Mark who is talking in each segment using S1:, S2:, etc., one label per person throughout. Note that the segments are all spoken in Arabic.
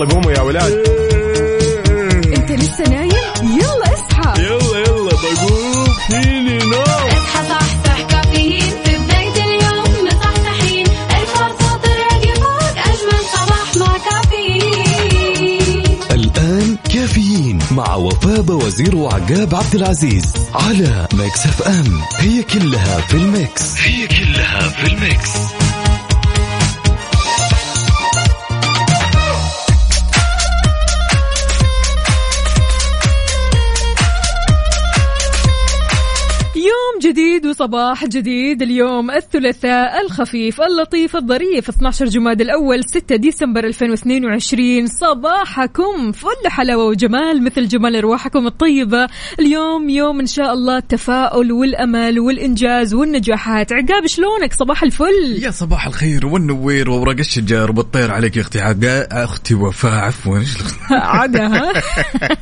S1: يلا قوموا يا ولاد.
S2: انت لسه نايم؟ يلا اصحى.
S1: يلا يلا بقوم. فيني نوم.
S3: اصحى صحصح كافيين. في بداية اليوم مصحصحين الفرصة تراك فوق أجمل صباح مع كافيين.
S4: الآن كافيين مع وفاء وزير وعقاب عبد العزيز على Mix FM. هي كلها في ال Mix. هي كلها في ال Mix.
S2: يوم جديد اليوم الثلاثاء الخفيف اللطيف الظريف 12 جماد الأول 6 ديسمبر 2022 صباحكم فل حلاوة وجمال مثل جمال أرواحكم الطيبة. اليوم يوم إن شاء الله التفاؤل والأمل والإنجاز والنجاحات. عقاب شلونك؟ صباح الفل.
S5: يا صباح الخير والنوير وورق الشجر وبالطير عليك يا أختي عقا أختي وفاء عفوا
S2: عدا ها؟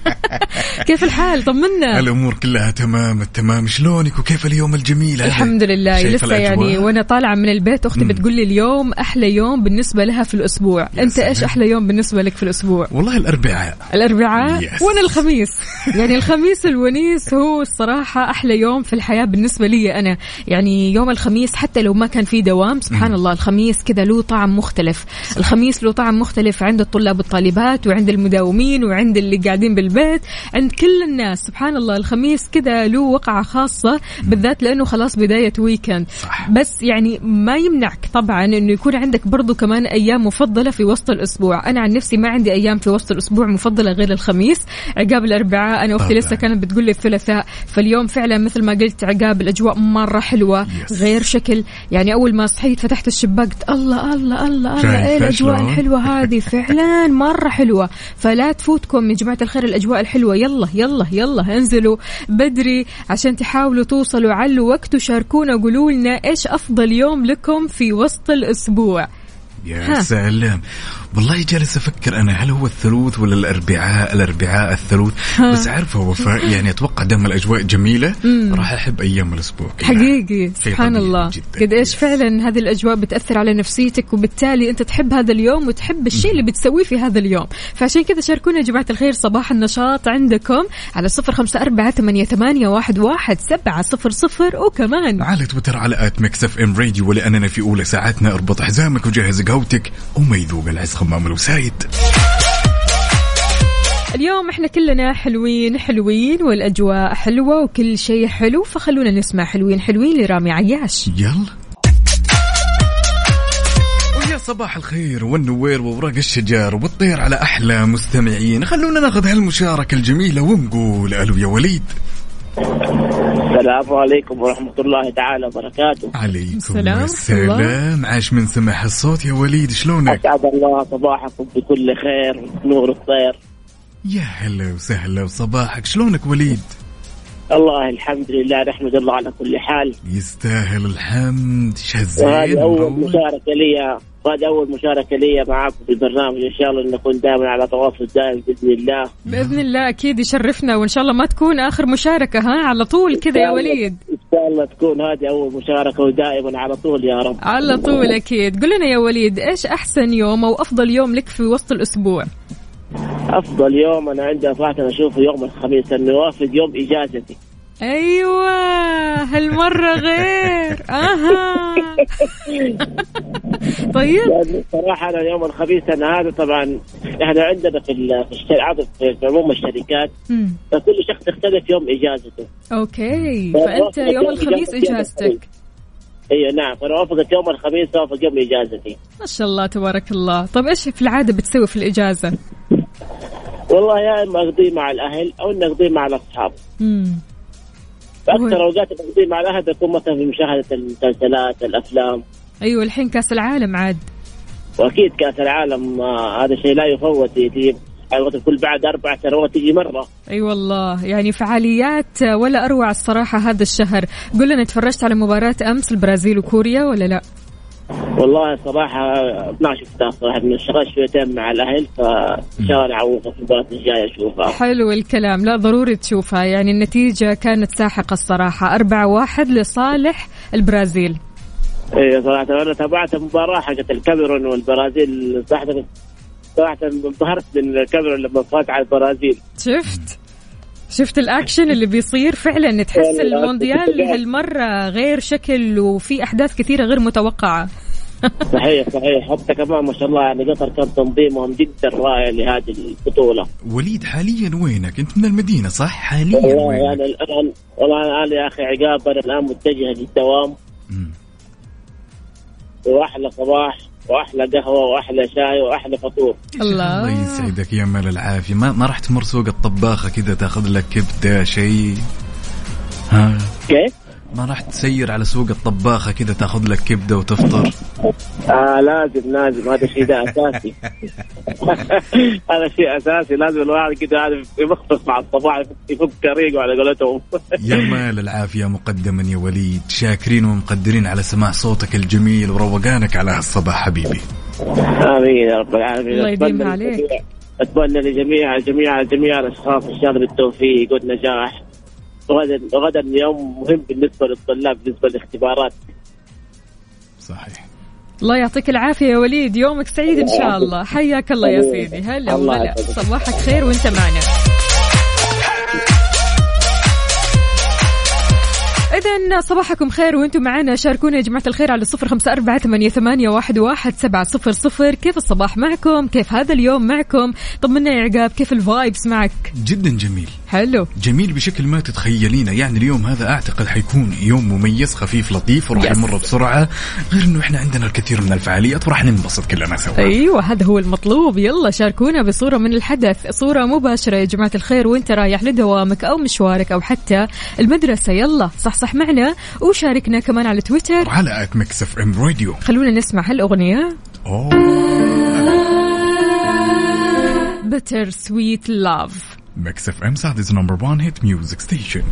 S2: كيف الحال؟ طمنا.
S5: الأمور كلها تمام التمام. شلونك وكيف اليوم الجميل؟ هذا
S2: الحمد لله. لسه؟ يعني وأنا طالعة من البيت أختي بتقول لي اليوم أحلى يوم بالنسبة لها في الأسبوع.
S5: يا
S2: أنت
S5: إيش.
S2: أحلى يوم بالنسبة لك في الأسبوع؟
S5: والله الأربعاء.
S2: الأربعاء؟
S5: Yes.
S2: وأنا الخميس. يعني الخميس الونيس هو الصراحة أحلى يوم في الحياة بالنسبة لي أنا. يعني يوم الخميس حتى لو ما كان في دوام سبحان الله الخميس كذا له طعم مختلف. الخميس له طعم مختلف عند الطلاب والطالبات وعند المداومين وعند اللي قاعدين بالبيت عند كل الناس. سبحان الله الخميس كذا له وقعة خاصة بالذات لأنه خلاص بداية ويكند
S5: صح.
S2: بس يعني ما يمنعك طبعا إنه يكون عندك برضو كمان أيام مفضلة في وسط الأسبوع. أنا عن نفسي ما عندي أيام في وسط الأسبوع مفضلة غير الخميس عقاب الأربعاء. أنا
S5: أختي.
S2: لسه كانت بتقول لي الثلاثاء. فاليوم فعلا مثل ما قلت عقاب الأجواء مرة حلوة
S5: Yes.
S2: غير شكل. يعني أول ما صحيت فتحت الشباك الله الله الله الله إيه الأجواء
S5: شلون؟
S2: الحلوة هذه؟ فعلا مرة حلوة. فلا تفوتكم يا جماعة الخير الأجواء الحلوة. يلا يلا يلا انزلوا بدري عشان تحاولوا توصلوا على الوقت وشاركونا قولوا لنا إيش أفضل يوم لكم في وسط الأسبوع
S5: يا
S2: ها.
S5: سلام والله جالس أفكر أنا هل هو الثلوث ولا الأربعاء؟ الأربعاء الثلوث. بس عارفه وفاء يعني أتوقع دام الأجواء جميلة راح أحب أيام الأسبوع. كلها.
S2: حقيقي. سبحان الله. قد
S5: إيش.
S2: فعلا هذه الأجواء بتأثر على نفسيتك وبالتالي أنت تحب هذا اليوم وتحب الشيء اللي بتسويه في هذا اليوم. فعشان كذا شاركونا يا جماعة الخير صباح النشاط عندكم على صفر خمسة أربعة ثمانية, ثمانية واحد, واحد سبعة صفر صفر. وكمان
S5: على تويتر على at Mix FM Radio ولأننا في أولى ساعاتنا أربط حزامك وجهز قهوتك وما يذوق العز خمام الوسايد.
S2: اليوم إحنا كلنا حلوين حلوين والأجواء حلوة وكل شيء حلو فخلونا نسمع حلوين حلوين لرامي عياش.
S5: يلا. ويا صباح الخير والنوير وورق الشجر والطير على أحلى مستمعين. خلونا ناخذ هالمشاركة الجميلة ونقول ألو يا وليد.
S6: السلام عليكم ورحمة الله تعالى وبركاته.
S5: عليكم
S2: السلام
S5: السلام. عاش من سمع الصوت يا وليد شلونك؟
S6: أسعد الله صباحكم بكل خير نور الطير.
S5: يا هلا وسهلا وصباحك شلونك وليد؟
S6: الله الحمد لله نحمد الله على كل حال.
S5: يستاهل الحمد. شزين
S6: وهذه أول. مشاركة لي وهذه أول مشاركة لي معكم في البرنامج. إن شاء الله نكون دائما على تواصل دائم بإذن الله.
S2: بإذن الله أكيد يشرفنا وإن شاء الله ما تكون آخر مشاركة ها؟ على طول كذا يا وليد.
S6: إن شاء الله تكون هذه أول مشاركة ودائما على طول يا رب.
S2: على طول أكيد. قل لنا يا وليد إيش أحسن يوم أو أفضل يوم لك في وسط الأسبوع؟
S6: أفضل يوم أنا عندي صراحة أشوفه يوم الخميس لأنه يوافق يوم إجازتي.
S2: أيوه هالمرة غير. أها. طيب.
S6: لأنه صراحة أنا يوم الخميس أنا هذا طبعا إحنا عندنا في في في عموم الشركات. فكل شخص يختلف يوم إجازته.
S2: أوكي. فأنت يوم الخميس إجازتك.
S6: أيوه نعم. فأنا وافقت يوم الخميس وافق يوم إجازتي.
S2: ما شاء الله تبارك الله. طب إيش في العادة بتسوي في الإجازة؟
S6: والله يا إما أقضيه مع الأهل أو إني أقضيه مع الأصحاب.
S2: امم
S6: فأكثر أوقات بقضيه مع الأهل بكون مثلا في مشاهدة المسلسلات الأفلام.
S2: أيوه الحين كأس العالم عاد.
S6: وأكيد كأس العالم آه هذا شيء لا يفوت يجي على قولتهم كل بعد أربع سنوات تجي مرة.
S2: أي أيوة والله يعني فعاليات ولا أروع الصراحة هذا الشهر. قل لنا تفرجت على مباراة أمس البرازيل وكوريا ولا لا؟
S6: والله صراحة ما شفتها صراحة من الشغال شويتين مع الأهل فإن شاء الله نعوضها في المباراه الجايه أشوفها.
S2: حلو الكلام. لا ضروري تشوفها. يعني النتيجة كانت ساحقة الصراحة. أربعة واحد لصالح البرازيل.
S6: أيوه صراحة أنا تابعت المباراة حقت الكاميرون والبرازيل. صراحة صراحة انبهرت من الكاميرون لما فات على البرازيل.
S2: شفت؟ شفت الأكشن اللي بيصير فعلا؟ تحس
S6: والله
S2: المونديال هالمرة غير شكل وفي أحداث كثيرة غير متوقعة.
S6: صحيح صحيح. حتى كمان ما شاء الله يعني قطر كان تنظيمهم جدا رائع لهذه البطولة.
S5: وليد حاليا وينك؟ أنت من المدينة صح؟ حاليا
S6: والله
S5: وينك؟
S6: يعني الآن والله الان يا أخي عقاب أنا الآن متجه للدوام. واحلى صباح وأحلى قهوة وأحلى شاي وأحلى فطور
S2: الله.
S5: الله يسعدك يا مال العافية ما ما راح تمر سوق الطباخة كذا تاخذ لك كبدة شيء ها
S6: كيف؟
S5: ما راح تسير على سوق الطباخة كذا تاخذ لك كبدة وتفطر؟
S6: آه لازم لازم. هذا الشيء ده أساسي. هذا شيء أساسي. لازم الواحد كده عارف يمخصص مع الصباح يفك طريقه على قولتهم.
S5: يا مال العافية مقدما يا وليد. شاكرين ومقدرين على سماع صوتك الجميل وروقانك على هالصباح حبيبي.
S6: آمين يا رب العالمين.
S2: الله يديمها
S6: أتمنى
S2: عليك.
S6: أتمنى لجميع جميع جميع الأشخاص إن شاء الله بالتوفيق والنجاح. وغدا وغدا يوم مهم بالنسبة للطلاب بالنسبة للاختبارات.
S5: صحيح.
S2: الله يعطيك العافية يا وليد. يومك سعيد إن شاء الله حياك الله يا سيدي. هلا
S6: يسعدك.
S2: صباحك خير وأنت معنا. إذا صباحكم خير وأنتم معنا. شاركونا يا جماعة الخير على صفر خمسة أربعة ثمانية, ثمانية واحد, واحد سبعة صفر صفر. كيف الصباح معكم؟ كيف هذا اليوم معكم؟ طمنا يا عقاب كيف الفايبس معك؟
S5: جدا جميل.
S2: حلو.
S5: جميل بشكل ما تتخيلينه. يعني اليوم هذا أعتقد حيكون يوم مميز خفيف لطيف وراح. يمر بسرعة. غير إنه إحنا عندنا الكثير من الفعاليات وراح ننبسط كلنا سوا.
S2: أيوه هذا هو المطلوب. يلا شاركونا بصورة من الحدث. صورة مباشرة يا جماعة الخير وأنت رايح لدوامك أو مشوارك أو حتى المدرسة. يلا صح صح معنا وشاركنا كمان على تويتر.
S5: وعلى at Mix FM Radio.
S2: خلونا نسمع
S5: هالأغنية.
S2: أوه. Bitter Sweet
S5: Love Mix FM Saudi's number 1 hit music station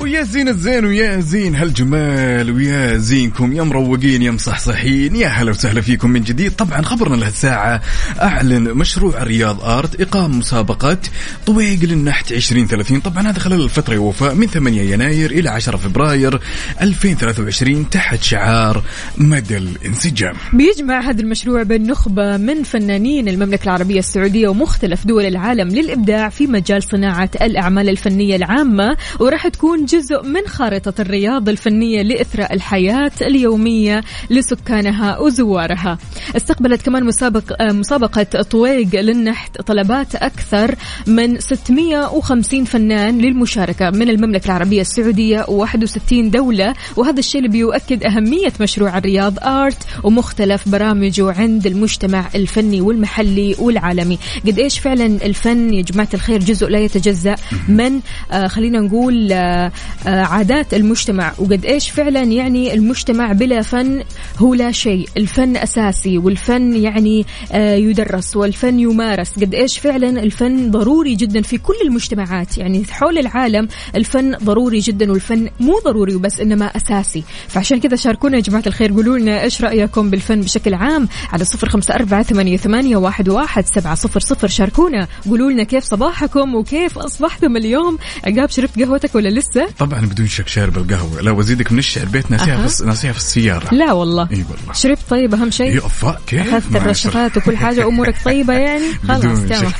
S5: ويا زين الزين ويا زين هالجمال ويا زينكم يا مروقين يا مصحصحين يا هلا وسهلا فيكم من جديد. طبعا خبرنا لهالساعة أعلن مشروع الرياض آرت إقام مسابقة طويق للنحت 2030 طبعا هذا خلال الفترة يا وفاء من 8 يناير إلى 10 فبراير 2023 تحت شعار مدى الانسجام.
S2: بيجمع هذا المشروع بين نخبة من فنانين المملكة العربية السعودية ومختلف دول العالم للإبداع في مجال صناعة الأعمال الفنية العامة وراح تكون جزء من خارطة الرياض الفنية لإثراء الحياة اليومية لسكانها وزوارها. استقبلت كمان مسابق مسابقة طويق للنحت طلبات أكثر من 650 فنان للمشاركة من المملكة العربية السعودية و61 دولة. وهذا الشيء اللي بيؤكد أهمية مشروع الرياض آرت ومختلف برامجه عند المجتمع الفني والمحلي والعالمي. قد إيش فعلا الفن يا جماعة الخير جزء لا يتجزأ من آه خلينا نقول آه عادات المجتمع. وقد إيش فعلا يعني المجتمع بلا فن هو لا شيء. الفن أساسي والفن يعني آه يدرس والفن يمارس. قد إيش فعلا الفن ضروري جدا في كل المجتمعات. يعني حول العالم الفن ضروري جدا والفن مو ضروري وبس إنما أساسي. فعشان كذا شاركونا يا جماعة الخير. قولوا لنا إيش رأيكم بالفن بشكل عام على صفر خمسة أربعة ثمانية, ثمانية واحد, واحد سبعة صفر صفر. شاركونا. قولوا لنا كيف صباحكم وكيف أصبحتم اليوم. عقاب شربت قهوتك ولا لسه؟
S5: طبعا بدون شك شارب القهوة. لا وأزيدك من الشعر. بيت ناسيها
S2: أها.
S5: في ناسيها في السيارة.
S2: لا والله.
S5: إي والله.
S2: شربت طيب أهم شيء؟
S5: يا أفا كيف؟ أخذت
S2: الرشفات وكل حاجة أمورك طيبة يعني؟ خلاص تمام.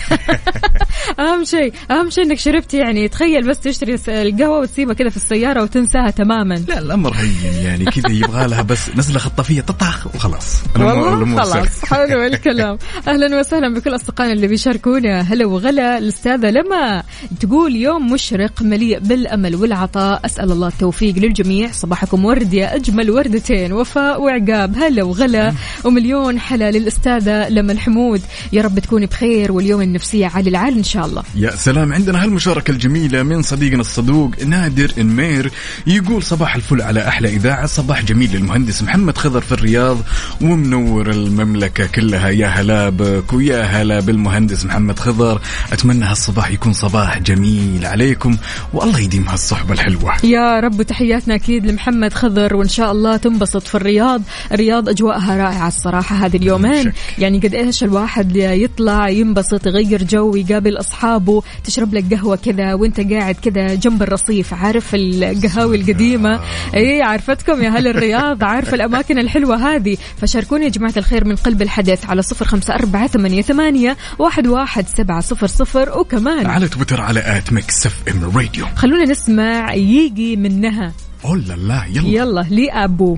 S2: أهم شيء أهم شيء إنك شربت يعني. تخيل بس تشتري القهوة وتسيبها كذا في السيارة وتنساها تماما.
S5: لا الأمر هين يعني كذا يبغى لها بس نزلة خطافيه تطخ وخلاص.
S2: والله. خلاص حلو الكلام. أهلا وسهلا بكل أصدقائنا اللي بيشاركونا. هلا وغلا الأستاذة لما تقول يوم مشرق مليء بالأمل والعطاء أسأل الله التوفيق للجميع. صباحكم ورد يا أجمل وردتين. وفاء وعقاب. هلا وغلا. ومليون حلا للأستاذة لما الحمود. يا رب تكوني بخير. واليوم النفسية عالي العال إن شاء الله.
S5: يا سلام. عندنا هالمشاركة الجميلة من صديقنا الصدوق نادر إنمير. يقول صباح الفل على أحلى إذاعة. صباح جميل للمهندس محمد خضر في الرياض. ومنور المملكة كلها. يا هلا بك ويا هلا بالمهندس محمد خضر. أتمنى هالصباح يكون صباح جميل عليكم. والله يديم هالصحبة. الحلوة.
S2: يا رب تحياتنا أكيد لمحمد خضر وإن شاء الله تنبسط في الرياض، الرياض أجواءها رائعة الصراحة هذه اليومين،. يعني قد إيش الواحد يطلع ينبسط يغير جو يقابل أصحابه تشرب لك قهوة كذا وأنت قاعد كذا جنب الرصيف. عارف القهاوي القديمة؟ اي عرفتكم يا هل الرياض عارف الأماكن الحلوة هذه. فشاركوني يا جماعة الخير من قلب الحدث على صفر خمسة أربعة ثمانية, ثمانية واحد, واحد سبعة صفر صفر. وكمان
S5: على تويتر على at Mix FM Radio.
S2: خلونا نسمع يجي منها.
S5: اوه لا لا يلا
S2: يلا لأبو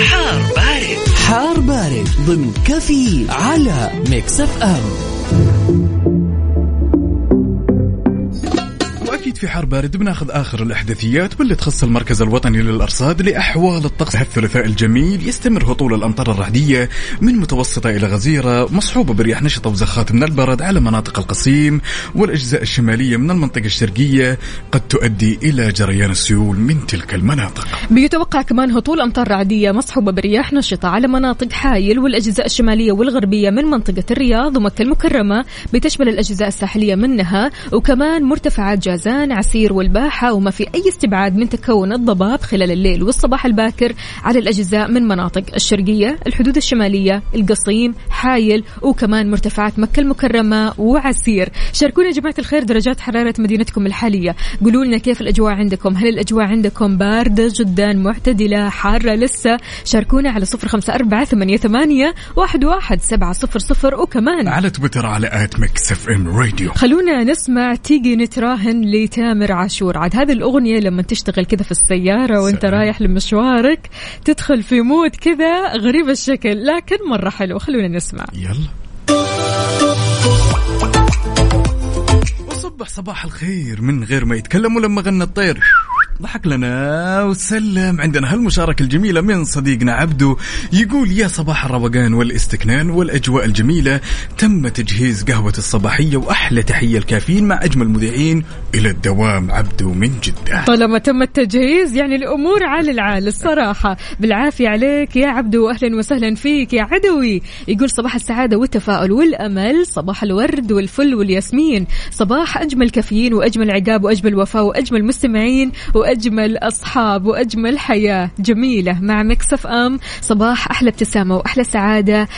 S4: حار بارد. حار بارد ضمن كافيين على Mix
S5: FM. في حار بارد بناخذ آخر الأحداثيات واللي تخص المركز الوطني للأرصاد لأحوال الطقس. الثلاثاء الجميل يستمر هطول الأمطار الرعدية من متوسطة إلى غزيرة مصحوبة برياح نشطة وزخات من البرد على مناطق القصيم والأجزاء الشمالية من المنطقة الشرقية قد تؤدي إلى جريان السيول من تلك المناطق.
S2: بيتوقع كمان هطول أمطار رعدية مصحوبة برياح نشطة على مناطق حايل والأجزاء الشمالية والغربية من منطقة الرياض ومكة المكرمة بتشمل الأجزاء الساحلية منها وكمان مرتفعات جازان عسير والباحة وما في أي استبعاد من تكون الضباب خلال الليل والصباح الباكر على الأجزاء من مناطق الشرقية الحدود الشمالية القصيم حايل وكمان مرتفعات مكة المكرمة وعسير. شاركونا يا جماعة الخير درجات حرارة مدينتكم الحالية. قولوا لنا كيف الأجواء عندكم؟ هل الأجواء عندكم باردة جدا معتدلة حارة لسه؟ شاركونا على صفر خمسة أربعة ثمانية, ثمانية واحد, واحد سبعة صفر صفر وكمان
S5: على تويتر على at Mix FM Radio.
S2: خلونا نسمع تيجي نتراهن لتامر عاشور. عاد هذه الأغنية لما تشتغل كذا في السيارة وانت
S5: سلام.
S2: رايح لمشوارك تدخل في مود كذا غريب الشكل لكن مرة حلو خلونا نسمع.
S5: يلا. وصبح صباح الخير. من غير ما يتكلم ولما غنى الطير. ضحك لنا وسلم. عندنا هالمشاركة الجميلة من صديقنا عبدو يقول يا صباح الروقان والاستكنان والأجواء الجميلة. تم تجهيز قهوة الصباحية وأحلى تحية الكافيين مع أجمل مذيعين إلى الدوام. عبدو من جدة.
S2: طالما تم التجهيز يعني الأمور على العال الصراحة. بالعافية عليك يا عبدو. واهلا وسهلا فيك يا عدوي. يقول صباح السعادة والتفاؤل والأمل. صباح الورد والفل والياسمين. صباح أجمل كافيين وأجمل عقاب وأجمل وفاء وأجمل مستمعين وأجمل أصحاب وأجمل حياة جميلة مع Mix FM. صباح أحلى ابتسامة وأحلى سعادة.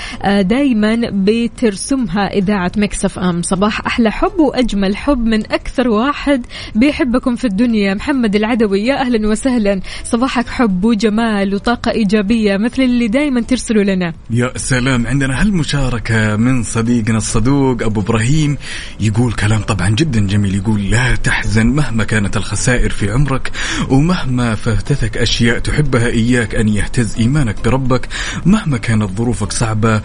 S2: دائما بترسمها اذاعه Mix FM. صباح أحلى حب وأجمل حب من أكثر واحد بيحبكم في الدنيا. محمد العدوي يا أهلا وسهلا. صباحك حب وجمال وطاقة إيجابية مثل اللي دائما ترسلوا لنا.
S5: يا سلام. عندنا هالمشاركة من صديقنا الصدوق أبو إبراهيم. يقول كلام طبعا جدا جميل. يقول لا تحزن مهما كانت الخسائر في عمرك. ومهما فاتتك أشياء تحبها إياك أن يهتز إيمانك بربك مهما كانت ظروفك صعبة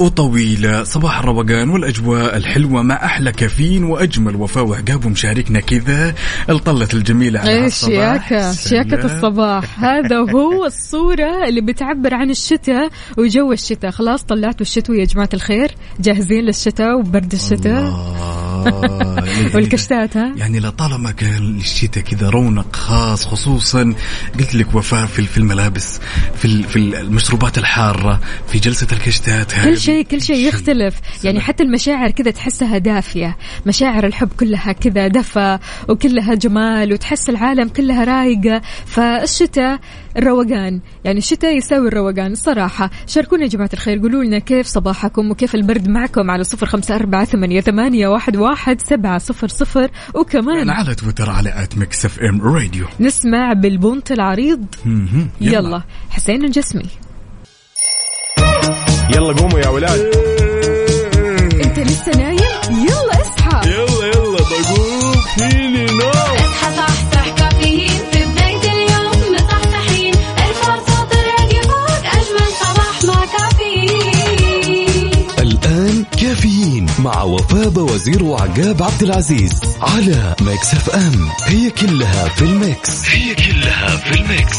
S5: وطويلة صباح الروقان والأجواء الحلوة مع أحلى كافيين وأجمل وفاء وعقاب ومشاركنا كذا الطلة الجميلة على هالصباح.
S2: شياكة شياكة. الصباح هذا هو الصورة اللي بتعبر عن الشتاء وجو الشتاء خلاص طلعتوا الشتوي يا جماعة الخير جاهزين للشتاء وبرد الشتاء
S5: الله.
S2: والكشتات ها
S5: يعني لطالما كان الشتاء كذا رونق خاص خصوصا قلت لك وفاء في في الملابس في ال- في المشروبات الحارة في جلسة الكشتات.
S2: كل شيء كل شيء يختلف. يعني حتى المشاعر كذا تحسها دافية. مشاعر الحب كلها كذا دفى وكلها جمال وتحس العالم كلها رايقة. فالشتاء الروقان. يعني الشتاء يساوي الروقان الصراحة. شاركونا يا جماعة الخير. قولوا لنا كيف صباحكم وكيف البرد معكم على صفر خمسة أربعة ثمانية, ثمانية واحد, واحد سبعة صفر صفر. وكمان
S5: على تويتر على at Mix FM Radio
S2: نسمع بالبونت العريض.
S5: مهم.
S2: يلا. حسين الجسمي.
S1: يلا قوموا يا ولاد.
S2: انت لسه نايم؟ يلا اصحى.
S1: يلا يلا بقوم فيني نوم.
S3: اصحى صحصح كافيين. في بداية اليوم مصحصحين. الفرصة تراك فوق أجمل صباح مع كافيين.
S4: الآن كافيين مع وفاء وزير وعقاب عبد العزيز على Mix FM. هي كلها في ال Mix. هي كلها في ال Mix.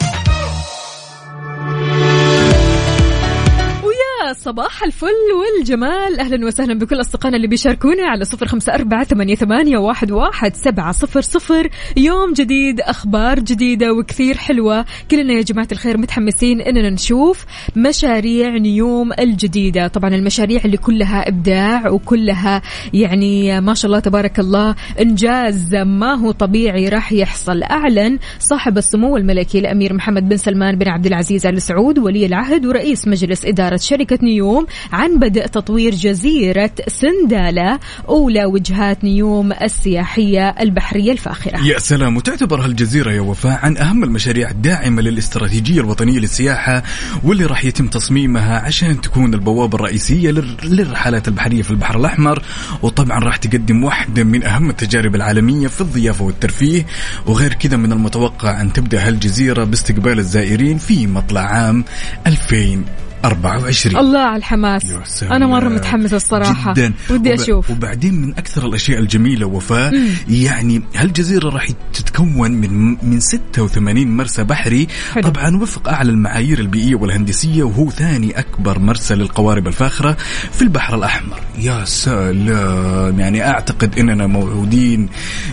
S2: صباح الفل والجمال. أهلا وسهلا بكل أصدقائنا اللي بيشاركونا على صفر أربعة ثمانية, ثمانية واحد, واحد سبعة صفر صفر. يوم جديد أخبار جديدة وكثير حلوة. كلنا يا جماعة الخير متحمسين إننا نشوف مشاريع نيوم الجديدة. طبعا المشاريع اللي كلها إبداع وكلها يعني ما شاء الله تبارك الله إنجاز ما هو طبيعي راح يحصل. أعلن صاحب السمو الملكي الأمير محمد بن سلمان بن عبد العزيز آل سعود ولي العهد ورئيس مجلس إدارة شركة نيوم عن بدء تطوير جزيرة سندالا أولى وجهات نيوم السياحية البحرية الفاخرة.
S5: يا سلام وتعتبر هالجزيرة يا وفاء عن أهم المشاريع الداعمة للاستراتيجية الوطنية للسياحة واللي راح يتم تصميمها عشان تكون البوابة الرئيسية لل- للرحلات البحرية في البحر الأحمر. وطبعا راح تقدم واحدة من أهم التجارب العالمية في الضيافة والترفيه. وغير كذا من المتوقع أن تبدأ هالجزيرة باستقبال الزائرين في مطلع عام 2024
S2: الله على الحماس. أنا مرة متحمسة الصراحة.
S5: جدا.
S2: ودي أشوف.
S5: وبعدين من أكثر الأشياء الجميلة وفاء يعني هالجزيرة راح تتكون من من 86 مرسى بحري.
S2: حلو.
S5: طبعا وفق أعلى المعايير البيئية والهندسية وهو ثاني أكبر مرسى للقوارب الفاخرة في البحر الأحمر. يا سلام. يعني أعتقد إننا موعودين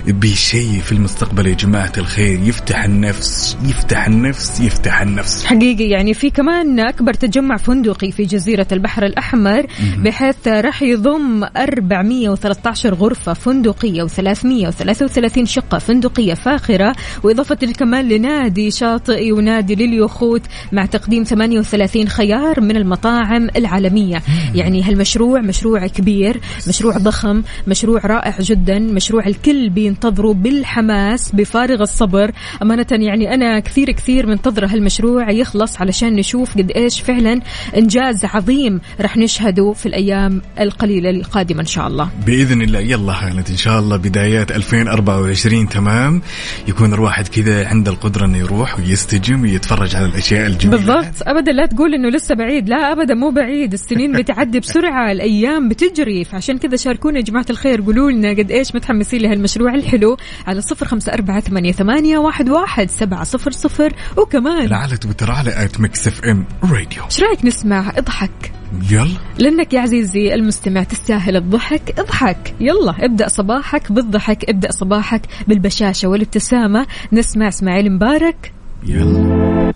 S5: بشيء في المستقبل يا جماعة الخير. يفتح النفس يفتح النفس يفتح النفس.
S2: حقيقي يعني في كمان أكبر تجمع فندقي في جزيرة البحر الأحمر بحيث راح يضم 413 غرفة فندقية و333 شقة فندقية فاخرة وإضافة كمان لنادي شاطئي ونادي لليخوت مع تقديم 38 خيار من المطاعم العالمية. يعني هالمشروع مشروع كبير مشروع ضخم مشروع رائع جدا مشروع الكل بينتظره بالحماس بفارغ الصبر. أمانة يعني أنا كثير كثير منتظرة هالمشروع يخلص علشان نشوف قد إيش فعلا إنجاز عظيم رح نشهده في الأيام القليلة القادمة إن شاء الله.
S5: بإذن الله يلا هانت إن شاء الله بدايات 2024 تمام؟ يكون الواحد كذا عنده القدرة إنه يروح ويستجم ويتفرج على الأشياء الجميلة.
S2: بالضبط. أبدا لا تقول إنه لسه بعيد. لا أبدا مو بعيد. السنين بتعدي بسرعة الأيام بتجري. فعشان كذا شاركونا يا جماعة الخير قولوا لنا قد إيش متحمسين لهالمشروع الحلو على صفر خمسة أربعة ثمانية, ثمانية واحد, واحد سبعة صفر صفر. وكمان
S5: على تويتر على at Mix FM Radio.
S2: إيش رأيك؟ نسمع إضحك.
S5: يلا.
S2: لأنك يا عزيزي المستمع تستاهل الضحك إضحك. يلا ابدأ صباحك بالضحك ابدأ صباحك بالبشاشة والابتسامة. نسمع إسماعيل مبارك.
S5: يلا.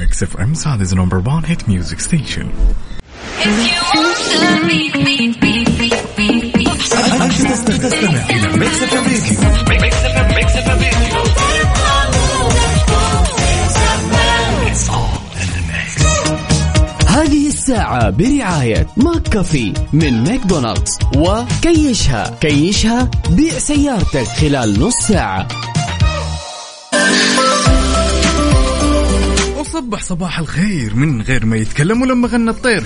S5: Mix FM Saudi's number 1 hit music station
S4: تستمع إلى Mix FM هذه الساعة برعاية McCafé من ماكدونالدز. وكيشها. كيشها بيع سيارتك خلال نص ساعة.
S5: وصبح صباح الخير من غير ما يتكلم ولما غنى الطير.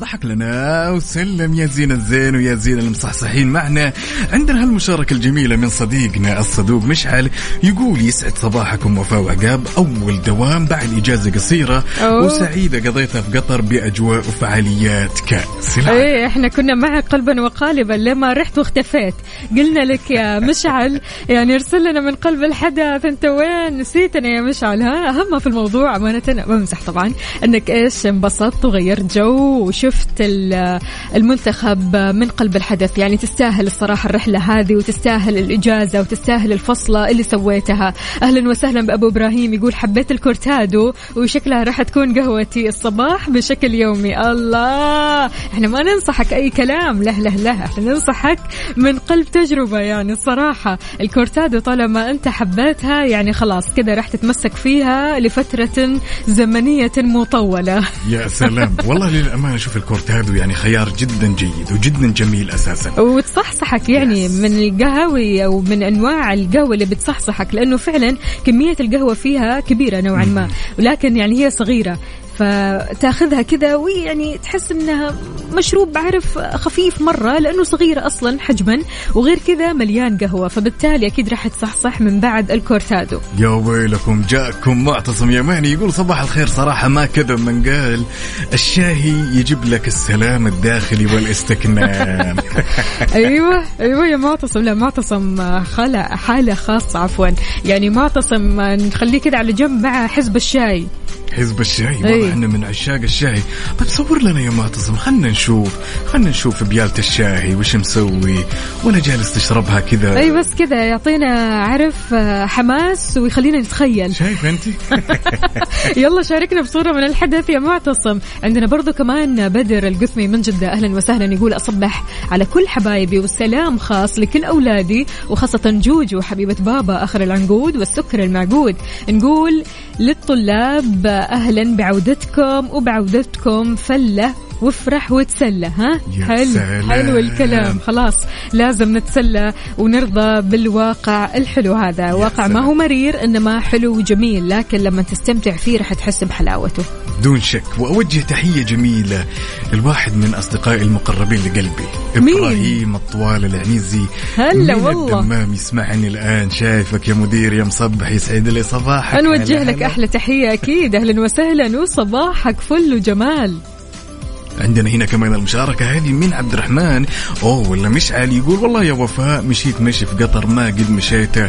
S5: ضحك لنا وسلم يا زين الزين ويا زين المصحصحين. معنا عندنا هالمشاركة الجميلة من صديقنا الصدوق مشعل يقول يسعد صباحكم وفاء وعقاب. أول دوام بعد إجازة قصيرة
S2: أوه.
S5: وسعيدة قضيتها في قطر بأجواء وفعاليات كأس العالم
S2: إيه إحنا كنا معك قلبا وقالبا لما رحت واختفيت. قلنا لك يا مشعل يعني ارسل لنا من قلب الحدث. أنت وين؟ نسيتنا يا مشعل ها؟ اهم في الموضوع أمانة بمزح طبعا. إنك إيش انبسطت وغيرت جو وشفت ال- المنتخب من قلب الحدث. يعني تستاهل الصراحة الرحلة هذه وتستاهل الإجازة وتستاهل الفصلة اللي سويتها. أهلا وسهلا بأبو إبراهيم يقول حبيت الكورتادو وشكلها راح تكون قهوتي الصباح بشكل يومي. الله! إحنا ما ننصحك أي كلام. له له له. إحنا ننصحك من قلب تجربة يعني الصراحة. الكورتادو طالما أنت حبيتها يعني خلاص كذا راح تتمسك فيها لفترة زمنية مطولة.
S5: يا سلام. والله للأمانة شوف الكورتادو يعني خيار جدا جيد وجدا جميل أساسا.
S2: وتصحصحك يعني من القهوي أو من أنواع القهوة اللي بتصحصحك لأنه فعلا كمية القهوة فيها كبيرة نوعا ما ولكن يعني هي صغيرة. فتاخذها كذا ويعني تحس إنها مشروب بعرف خفيف مرة لأنه صغيرة أصلا حجما وغير كذا مليان قهوة. فبالتالي أكيد راح تصحصح من بعد الكورتادو.
S5: يا ويلكم جاءكم معتصم يماني يقول صباح الخير صراحة ما كذب من قال الشاهي يجيب لك السلام الداخلي والاستكنان
S2: أيوه أيوه يا معتصم. لا معتصم خلا حالة خاصة عفوا. يعني معتصم نخليه كذا على جنب مع حزب الشاي.
S5: حزب الشاي
S2: إيه.
S5: إحنا من عشاق الشاي. طيب صور لنا يا معتصم خلنا نشوف. خلنا نشوف بيالة الشاي وش مسوي؟ ولا جالس تشربها كذا.
S2: أي بس كذا يعطينا عرف آه، حماس ويخلينا نتخيل.
S5: شايف أنت؟
S2: يلا شاركنا بصورة من الحدث يا معتصم عندنا برضو كمان بدر القثمي من جدة أهلا وسهلا يقول أصبح على كل حبايبي والسلام خاص لكل أولادي وخاصة جوجو حبيبة بابا آخر العنقود والسكر المعقود. نقول للطلاب أهلا بعودتكم وبعودتكم فلة. وافرح وتسلى ها حلو
S5: سلام.
S2: حلو الكلام خلاص لازم نتسلى ونرضى بالواقع الحلو هذا واقع ما. هو مرير إنما حلو وجميل لكن لما تستمتع فيه راح تحس بحلاوته
S5: بدون شك وأوجه تحية جميلة للواحد من أصدقائي المقربين لقلبي
S2: مين؟
S5: إبراهيم الطوال العنيزي
S2: هلا والله.
S5: الدمام يسمعني الآن شايفك يا مدير يا مصبح يسعد لي صباحك
S2: نوجه لك. أحلى تحية أكيد أهلا وسهلا وصباحك فل وجمال
S5: عندنا هنا كمان المشاركة هذه من عبد الرحمن أوه ولا مشعل يقول والله يا وفاء مشيت مشي في قطر ما قد مشيته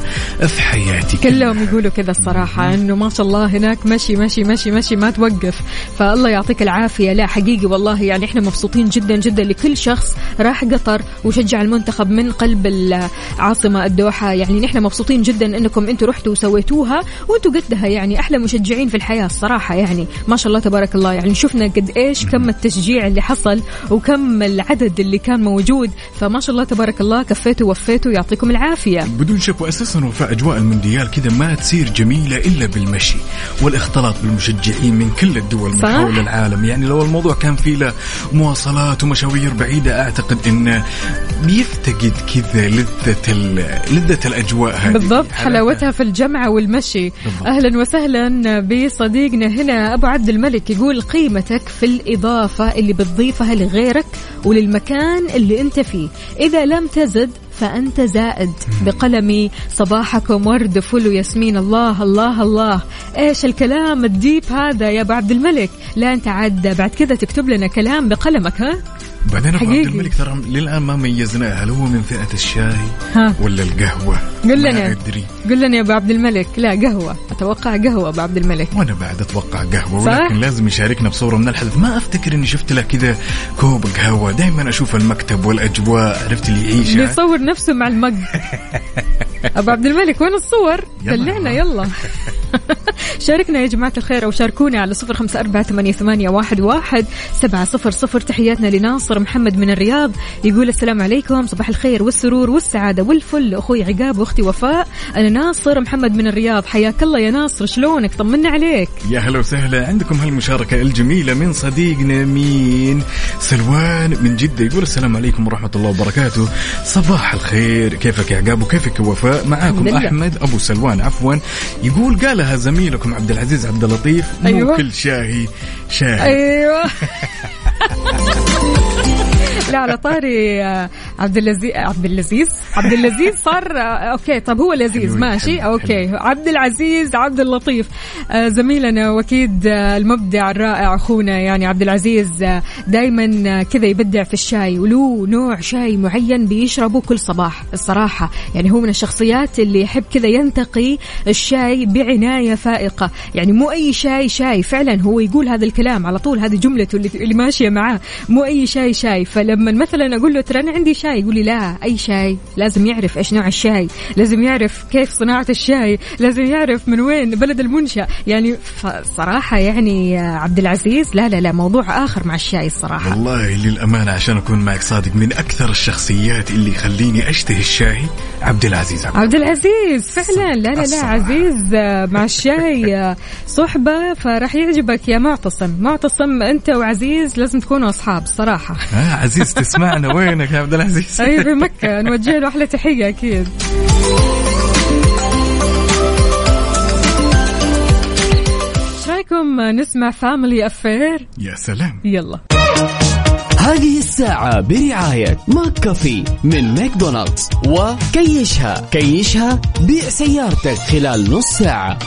S5: في حياتي
S2: كلهم يقولوا كذا الصراحة إنه ما شاء الله هناك مشي مشي مشي مشي ما توقف. فالله يعطيك العافية. لا حقيقي والله يعني إحنا مبسوطين جدا جدا لكل شخص راح قطر وشجع المنتخب من قلب العاصمة الدوحة. يعني نحن مبسوطين جدا إنكم أنتم رحتوا وسويتوها وأنتم قدها. يعني أحلى مشجعين في الحياة الصراحة يعني. ما شاء الله تبارك الله. يعني شفنا قد إيش كم التشجيع اللي حصل وكم العدد اللي كان موجود. فما شاء الله تبارك الله كفيتوا ووفيتوا يعطيكم العافية.
S5: بدون شك واساسا وفاء أجواء المونديال كذا ما تصير جميلة إلا بالمشي والاختلاط بالمشجعين من كل الدول من
S2: صح.
S5: حول العالم. يعني لو الموضوع كان فيه له مواصلات ومشاوير بعيدة أعتقد انه بيفتقد كذا لذة لذة الأجواء هذه.
S2: بالضبط حلاوتها في الجمعة والمشي.
S5: بالضبط.
S2: أهلا وسهلا بصديقنا هنا أبو عبد الملك يقول قيمتك في الإضافة اللي بتضيفها لغيرك وللمكان اللي أنت فيه. إذا لم تزد فأنت زائد. بقلمي صباحكم ورد فل وياسمين الله الله الله. إيش الكلام الديب هذا يا أبو عبد الملك؟ لا أنت عاد بعد كذا تكتب لنا كلام بقلمك ها؟
S5: بعدين
S2: أبو.
S5: عبد الملك ترى للآن ما ميزناه هل هو من فئة الشاي
S2: ها.
S5: ولا القهوة؟
S2: قل لنا.
S5: أدري.
S2: قل لنا يا أبو عبد الملك. لا قهوة. أتوقع قهوة أبو عبد الملك.
S5: وأنا بعد أتوقع قهوة
S2: صح؟
S5: ولكن لازم يشاركنا بصورة من الحدث. ما أفتكر إني شفت له كذا كوب قهوه دائما أشوف المكتب والأجواء. عرفت اللي يعيشها
S2: بيصور نفسه مع المج أبو عبد الملك وين الصور؟ دلعنا يلا. شاركنا يا جماعة الخير أو شاركونا على صفر خمسة أربعة ثمانية, واحد سبعة صفر صفر. تحياتنا لناصر محمد من الرياض يقول السلام عليكم صباح الخير والسرور والسعادة والفل. أخوي عقاب وأختي وفاء أنا ناصر محمد من الرياض. حياك الله يا ناصر شلونك؟ طمنا عليك.
S5: يا هلا وسهلا. عندكم هالمشاركة الجميلة من صديقنا مين سلوان من جدة يقول السلام عليكم ورحمة الله وبركاته. صباح الخير. كيفك يا عقاب؟ وكيفك يا وفاء؟ معاكم. أحمد أبو سلوان عفوا. يقول قالها زميلكم عبد العزيز عبد اللطيف مو
S2: أيوة.
S5: كل شاهي. شاهي
S2: أيوه لا على طاري آه، عبد اللذيذ عبد اللذيذ عبد اللذيذ صار آه، okay طب هو لذيذ ماشي okay. عبد العزيز عبد اللطيف. آه، زميلنا واكيد المبدع الرائع أخونا يعني عبد العزيز دائما كذا يبدع في الشاي وله نوع شاي معين بيشربه كل صباح الصراحة. يعني هو من الشخصيات اللي يحب كذا ينتقي الشاي بعناية فائقة. يعني مو أي شاي شاي فعلا هو يقول هذا الكلام على طول هذه جملته اللي, اللي ماشية معاه. مو أي شاي شاي. فلما مثلا أقول له ترى أنا عندي شاي يقول لي لا أي شاي؟ لازم يعرف إيش نوع الشاي. لازم يعرف كيف صناعة الشاي. لازم يعرف من وين بلد المنشأ. يعني صراحة يعني عبد العزيز لا لا لا موضوع آخر مع الشاي الصراحة.
S5: والله للأمانة عشان أكون معك صادق من أكثر الشخصيات اللي يخليني أشتهي الشاي عبد العزيز. عبد
S2: عبد العزيز فعلا. لا لا لا. عزيز آه، مع الشاي آه، صحبة فراح يعجبك يا معتصم. معتصم أنت وعزيز لازم تكونوا أصحاب الصراحة
S5: ها عزيز تسمعنا. وينك يا عبد العزيز؟
S2: أي في مكة. نوجه له أحلى تحية أكيد. إيش رأيكم نسمع Family Affair
S5: يا سلام.
S2: يلا.
S4: هذه الساعة برعاية ماك كافي من ماكدونالدز وكيشها. كيشها بيع سيارتك خلال نص ساعة.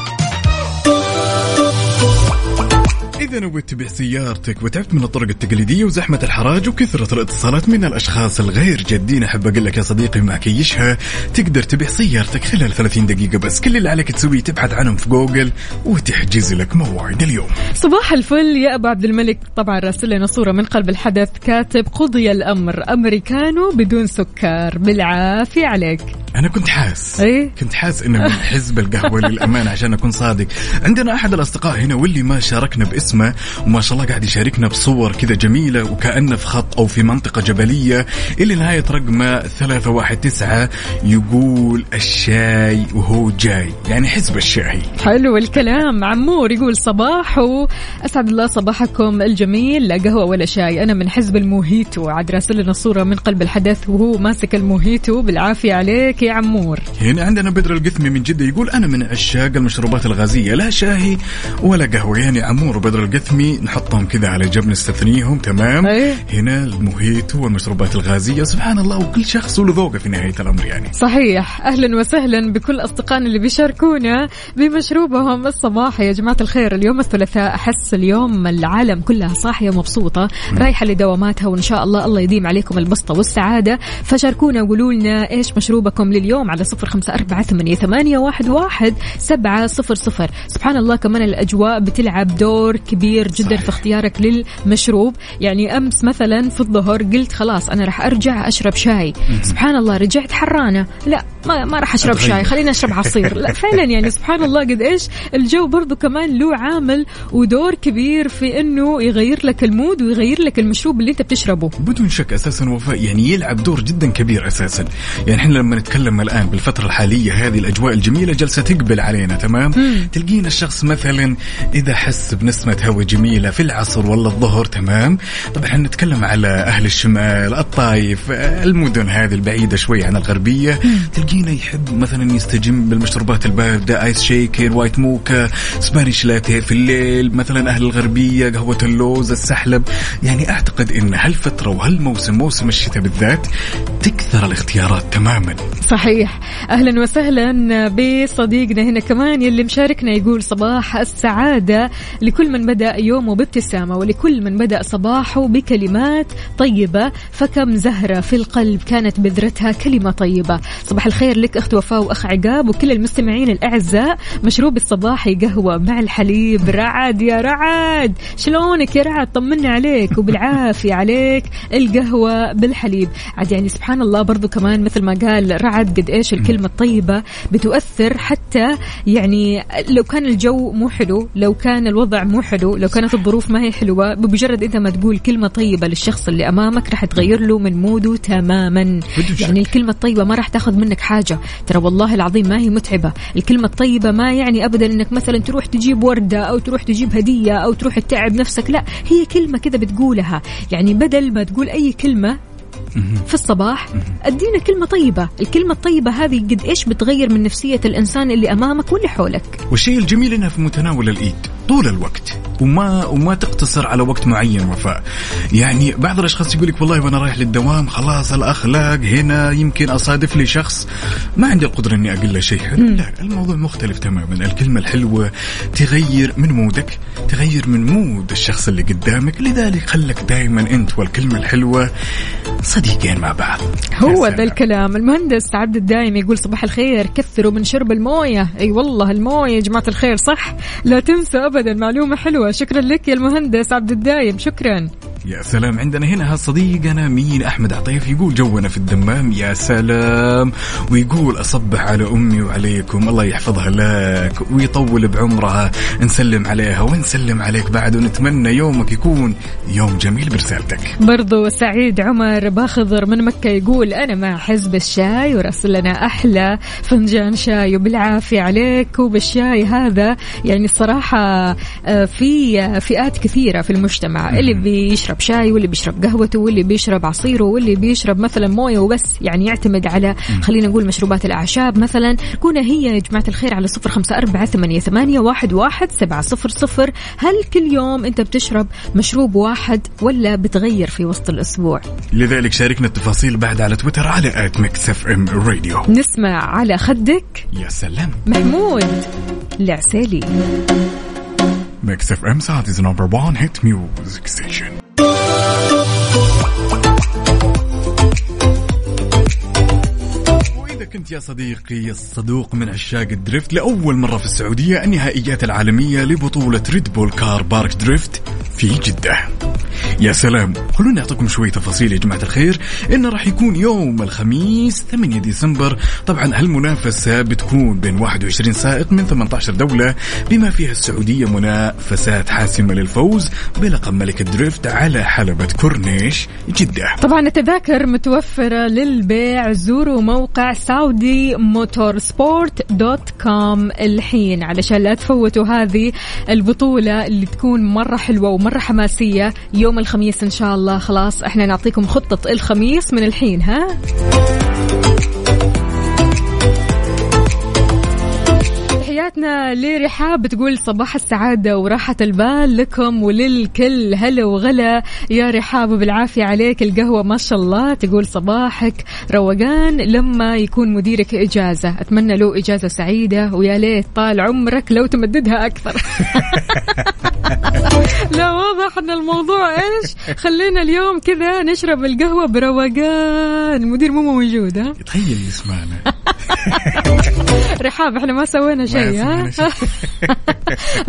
S5: إذا نويت تبيع سيارتك وتعبت من الطرق التقليدية وزحمة الحراج وكثرة الاتصالات من الأشخاص الغير جادين. أحب أقول لك يا صديقي مع كيشها تقدر تبيع سيارتك خلال 30 دقيقة بس. كل اللي عليك تسويه تبحث عنهم في جوجل وتحجز لك موعد اليوم.
S2: صباح الفل يا أبو عبد الملك. طبعا راسل لنا صورة من قلب الحدث. كاتب قضي الأمر أمريكانو بدون سكر. بالعافية عليك.
S5: أنا كنت حاس.
S2: إيه؟
S5: كنت حاس إنه من حزب القهوة للأمانة عشان أكون صادق. عندنا أحد الأصدقاء هنا واللي ما شاركنا باسمه وما شاء الله قاعد يشاركنا بصور كذا جميلة وكأنه في خط أو في منطقة جبلية. اللي نهاية رقمه 319 يقول الشاي وهو جاي. يعني حزب الشاي.
S2: حلو الكلام. عمور يقول صباح اسعد الله صباحكم الجميل. لا قهوة ولا شاي. أنا من حزب الموهيتو. عاد راسل لنا صورة من قلب الحدث وهو ماسك الموهيتو. بالعافية عليك يا عمور.
S5: هنا عندنا بدر القثمي من جدة يقول أنا من عشاق المشروبات الغازية. لا شاهي ولا قهوة. يعني عمور وبدر القثمي نحطهم كذا على جنب نستثنيهم تمام؟
S2: أيه.
S5: هنا الموهيتو والمشروبات الغازية سبحان الله وكل شخص له ذوقه في نهاية الأمر يعني.
S2: صحيح. أهلا وسهلا بكل أصدقائنا اللي بيشاركونا بمشروبهم الصباحي يا جماعة الخير اليوم الثلاثاء أحس اليوم العالم كلها صاحية ومبسوطة رايحة لدواماتها وإن شاء الله الله يديم عليكم البسطة والسعادة. فشاركونا وقولوا لنا إيش مشروبكم لليوم على صفر خمسة أربعة ثمانية, ثمانية واحد, واحد سبعة صفر صفر. سبحان الله كمان الأجواء بتلعب دور كبير جدا
S5: صحيح.
S2: في اختيارك للمشروب. يعني أمس مثلا في الظهر قلت خلاص أنا راح أرجع أشرب شاي. سبحان الله رجعت حرانة. لا ما ما راح أشرب
S5: أتغير.
S2: شاي خليني أشرب عصير. لا فعلا يعني سبحان الله قد إيش الجو برضو كمان له عامل ودور كبير في إنه يغير لك المود ويغير لك المشروب اللي أنت بتشربه.
S5: بدون شك أساسا وفاء يعني يلعب دور جدا كبير أساسا. يعني إحنا لما نتكلم الآن بالفترة الحالية هذه الأجواء الجميلة جالسة تقبل علينا تمام؟ تلقينا الشخص مثلا إذا حس بنسمة هواء جميلة في العصر ولا الظهر تمام؟ طبعا نتكلم على أهل الشمال الطايف المدن هذه البعيدة شوي عن الغربية. تلقينا يحب مثلا يستجم بالمشروبات الباردة ice shaker white mocha Spanish latte في الليل مثلا أهل الغربية قهوة اللوز السحلب. يعني أعتقد إن هالفترة وهالموسم موسم الشتاء بالذات تكثر الاختيارات تماما.
S2: صحيح. أهلا وسهلا بصديقنا هنا كمان يلي مشاركنا يقول صباح السعادة لكل من بدأ يومه بابتسامه ولكل من بدأ صباحه بكلمات طيبة فكم زهرة في القلب كانت بذرتها كلمة طيبة. صباح الخير لك أخت وفاء وأخ عقاب وكل المستمعين الأعزاء. مشروب الصباحي قهوة مع الحليب. رعد يا رعد! شلونك يا رعد؟ طمنا عليك وبالعافية عليك. القهوة بالحليب. عاد يعني سبحان الله برضو كمان مثل ما قال رعد قد إيش الكلمة الطيبة بتؤثر حتى يعني لو كان الجو مو حلو لو كان الوضع مو حلو. لو كانت الظروف ما هي حلوة بمجرد إنت ما تقول كلمة طيبة للشخص اللي أمامك راح تغير له من موده تماما. يعني الكلمة الطيبة ما راح تاخذ منك حاجة. ترى والله العظيم ما هي متعبة. الكلمة الطيبة ما يعني ابدا إنك مثلا تروح تجيب وردة أو تروح تجيب هدية أو تروح تتعب نفسك. لا هي كلمة كذا بتقولها. يعني بدل ما تقول أي كلمة في الصباح أدينا كلمة طيبة. الكلمة الطيبة هذه قد إيش بتغير من نفسية الإنسان اللي أمامك واللي حولك؟
S5: والشيء الجميل إنها في متناول الإيد. طول الوقت. وما وما تقتصر على وقت معين وفاء. يعني بعض الأشخاص يقول لك والله وأنا رايح للدوام خلاص الأخلاق هنا يمكن أصادف لي شخص ما عندي القدرة إني أقول له شيء. حلو لا الموضوع مختلف تماما. الكلمة الحلوة تغير من مودك تغير من مود الشخص اللي قدامك. لذلك خلك دائما أنت والكلمة الحلوة صديقين مع بعض.
S2: هو ذا. الكلام المهندس عبد الدايم يقول صباح الخير. كثروا من شرب الموية. أي والله الموية يا جماعة الخير صح؟ لا تنسوا ابدا معلومة حلوة. شكرا لك يا المهندس عبد الدايم. شكرا.
S5: يا سلام. عندنا هنا هالصديقنا مين؟ أحمد عطيف يقول جونا في الدمام يا سلام. ويقول أصبح على أمي وعليكم الله يحفظها لك. ويطول بعمرها نسلم عليها ونسلم عليك بعد ونتمنى يومك يكون يوم جميل برسالتك.
S2: برضو سعيد عمر باخضر من مكة يقول أنا مع حزب الشاي ورسل لنا أحلى فنجان شاي وبالعافية عليك. وبالشاي هذا يعني الصراحة آه، في آه، فئات كثيرة في المجتمع اللي بيشرب شاي واللي بيشرب قهوته واللي بيشرب عصيره واللي بيشرب مثلا موية وبس. يعني يعتمد على خلينا نقول مشروبات الأعشاب مثلا. كنا هي يا جماعة الخير على صفر خمسة أربعة ثمانية, ثمانية واحد, واحد سبعة صفر صفر. هل كل يوم أنت بتشرب مشروب واحد ولا بتغير في وسط الأسبوع؟
S5: لذلك شاركنا التفاصيل بعد على تويتر على at Mix FM Radio
S2: نسمع على خدك.
S5: يا سلام.
S2: محمود العسيلي.
S5: Mix FM Saudi's number 1 hit music station. وإذا كنت يا صديقي الصدوق من عشاق ال drift لأول مرة في السعودية النهائيات العالمية لبطولة Red Bull Car Park Drift في جدة. يا سلام خلونا نعطيكم شوي تفاصيل يا جماعة الخير. إنه راح يكون يوم الخميس 8 ديسمبر. طبعا هالمنافسة بتكون بين 21 سائق من 18 دولة. بما فيها السعودية منافسات حاسمة للفوز بلقب ملك ال drift على حلبة كورنيش جدة.
S2: طبعا التذاكر متوفرة للبيع زوروا موقع Saudi Motorsport dot com الحين. علشان لا تفوتوا هذه البطولة اللي تكون مرة حلوة ومرة حماسية يوم الخميس إن شاء الله خلاص إحنا نعطيكم خطة الخميس من الحين ها؟ تحياتنا لرحاب بتقول صباح السعادة وراحة البال لكم وللكل هلا وغلا. يا رحاب وبالعافية عليك القهوة ما شاء الله تقول صباحك روقان لما يكون مديرك إجازة. أتمنى له إجازة سعيدة ويا ليت طال عمرك لو تمددها أكثر. لا واضح إن الموضوع إيش؟ خلينا اليوم كذا نشرب القهوة بروقان. المدير مو موجود ها؟
S5: تخيل يسمعنا.
S2: رحاب إحنا ما سوينا شيء ها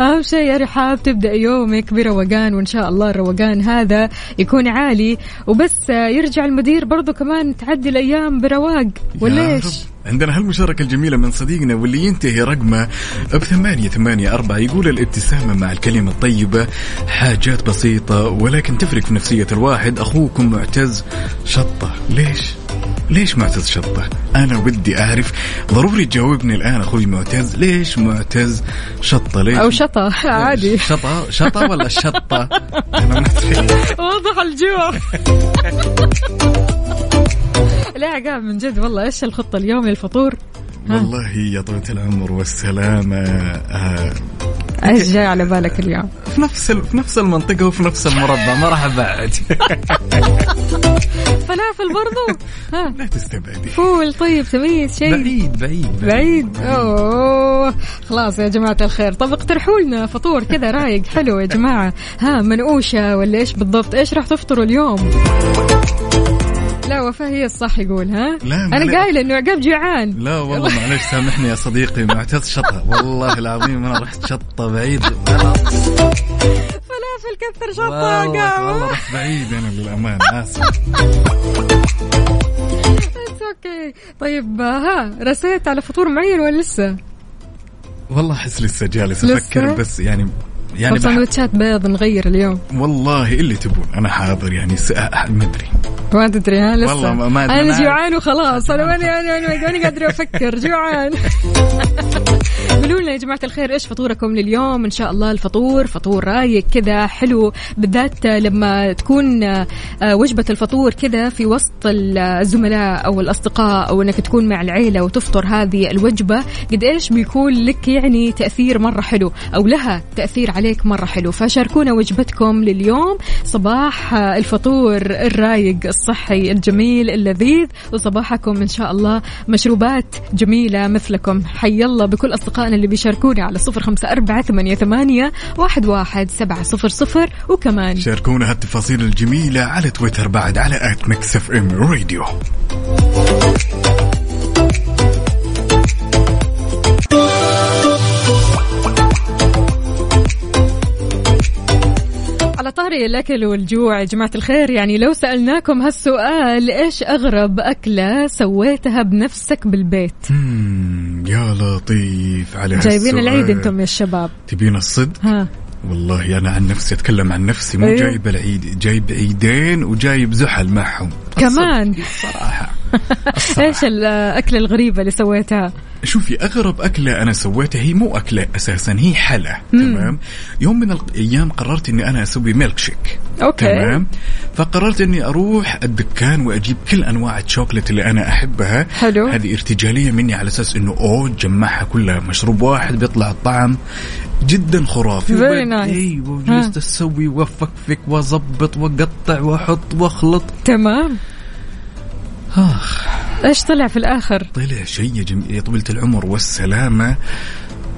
S2: أهم شيء يا رحاب تبدأ يومك بروقان وإن شاء الله الروقان هذا يكون عالي وبس يرجع المدير برضو كمان تعدي الأيام برواق؟
S5: رب. عندنا هالمشاركة الجميلة من صديقنا واللي ينتهي رقمه بثمانية ثمانية أربعة يقول الابتسامة مع الكلمة الطيبة حاجات بسيطة ولكن تفرق في نفسية الواحد أخوكم معتز شطة ليش؟ ليش معتز شطة؟ أنا ودي أعرف ضروري تجاوبني الآن أخوي معتز ليش معتز شطة ليش؟
S2: أو شطة عادي
S5: شطة شطة ولا شطة؟ أنا ما.
S2: واضح الجوع لا عقاب من جد والله إيش الخطة اليوم للفطور؟
S5: والله يا طويلة العمر والسلامة آه،
S2: إيش جاي على بالك اليوم؟
S5: في نفس في نفس المنطقة وفي نفس المربع ما راح أبعد
S2: فلافل برضو؟ ها.
S5: لا تستبعدي.
S2: فول طيب تميز شيء.
S5: بعيد بعيد
S2: بعيد. أوه. خلاص يا جماعة الخير. طب اقترحوا لنا فطور كذا رايق حلو يا جماعة. ها منقوشة ولا إيش بالضبط؟ إيش راح تفطروا اليوم؟ لا وفاء هي الصح يقول ها؟
S5: لا، ما أنا.
S2: قايلة إنه عقاب جوعان.
S5: لا والله معلش سامحني يا صديقي معتز شطة. والله العظيم أنا رحت شطة بعيد.
S2: فلافل كثر شطة
S5: والله رحت بعيد أنا للأمان آسف
S2: أوكي طيب ها رسيت على فطور معين ولا لسه؟
S5: والله أحس لسه جالس؟ أفكر بس يعني
S2: يعني طب. سندوتشات بيض نغير اليوم
S5: والله اللي تبون أنا حاضر يعني س... ما أدري
S2: ما تدري ها لسه
S5: والله ما- أدري. أنا
S2: جوعان وخلاص أنا ماني أنا ماني قادرة أفكر جوعان قولوا لنا يا جماعة الخير إيش فطوركم لليوم؟ إن شاء الله الفطور فطور رايق كذا حلو. بالذات لما تكون آه، وجبة الفطور كذا في وسط الزملاء أو الأصدقاء أو إنك تكون مع العيلة وتفطر هذه الوجبة قد إيش بيكون لك يعني تأثير مرة حلو أو لها تأثير عليك مرة حلو. فشاركونا وجبتكم لليوم صباح آه، الفطور الرايق الصحي الجميل اللذيذ. وصباحكم إن شاء الله مشروبات جميلة مثلكم. حي الله بكل اصدقائنا اللي بيشاركونا على صفر خمسة أربعة ثمانية ثمانية واحد واحد سبعة صفر صفر. وكمان
S5: شاركونا هالتفاصيل الجميلة على تويتر بعد على at Mix FM Radio
S2: على طاري الاكل والجوع. يا جماعة الخير يعني لو سألناكم هالسؤال إيش أغرب أكلة سويتها بنفسك بالبيت؟
S5: يا لطيف على
S2: جايبين
S5: هالسؤال.
S2: العيد أنتم يا الشباب.
S5: تبين الصدق؟
S2: ها.
S5: والله أنا عن نفسي أتكلم عن نفسي مو
S2: أيوه.
S5: جايب العيد جايب عيدين وجايب زحل معهم.
S2: كمان.
S5: الصراحه
S2: إيش الأكلة الغريبة اللي سويتها؟
S5: شوفي أغرب أكلة أنا سويتها هي مو أكلة أساسا هي حلا تمام؟ يوم من الأيام قررت إني أنا أسوي ميلك شيك
S2: أوكي.
S5: تمام؟ فقررت إني أروح الدكان وأجيب كل أنواع الشوكلت اللي أنا أحبها.
S2: حلو.
S5: هذه ارتجالية مني على أساس إنه أوه جمعها كلها مشروب واحد بيطلع الطعم جدا خرافي. وبد-
S2: nice. أيوه.
S5: وجلست أسوي وأفكفك وأظبط وأقطع وأحط وأخلط.
S2: تمام.
S5: آخ.
S2: إيش طلع في الآخر؟
S5: طلع شيء يا جم... طويلة العمر والسلامة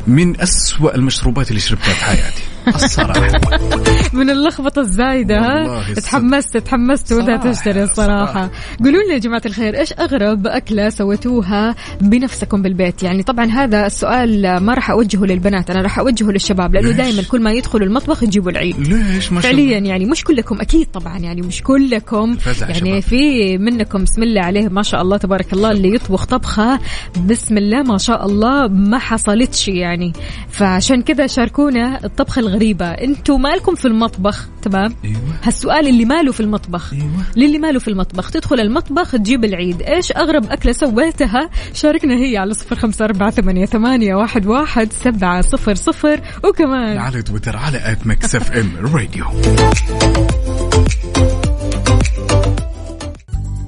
S5: من أسوأ المشروبات اللي شربتها في حياتي. الصراحة
S2: من اللخبطة الزايدة
S5: والله
S2: ها. تحمست تحمست
S5: صراحة،
S2: تشتري الصراحة
S5: صراحة.
S2: قولوا لنا يا جماعة الخير إيش أغرب أكلة سويتوها بنفسكم بالبيت يعني طبعا هذا السؤال ما راح أوجهه للبنات أنا راح أوجهه للشباب لأنه
S5: ليش؟
S2: دائما كل ما يدخلوا المطبخ يجيبوا العيد
S5: ليش ما شاء
S2: فعليا يعني مش كلكم أكيد طبعا يعني مش كلكم يعني
S5: شباب.
S2: في منكم بسم الله عليه ما شاء الله تبارك الله اللي يطبخ طبخة بسم الله ما شاء الله ما حصلتش يعني فعشان كذا شاركونا الطبخه الغريبة. أنتم مالكم في المطبخ؟ تمام؟
S5: أيوه.
S2: هالسؤال اللي ماله في المطبخ.
S5: أيوه.
S2: للي ماله في المطبخ. تدخل المطبخ تجيب العيد. إيش أغرب أكلة سويتها؟ شاركنا هي على صفر خمسة أربعة ثمانية, ثمانية واحد, واحد سبعة صفر صفر. وكمان
S5: على تويتر على at Mix FM Radio.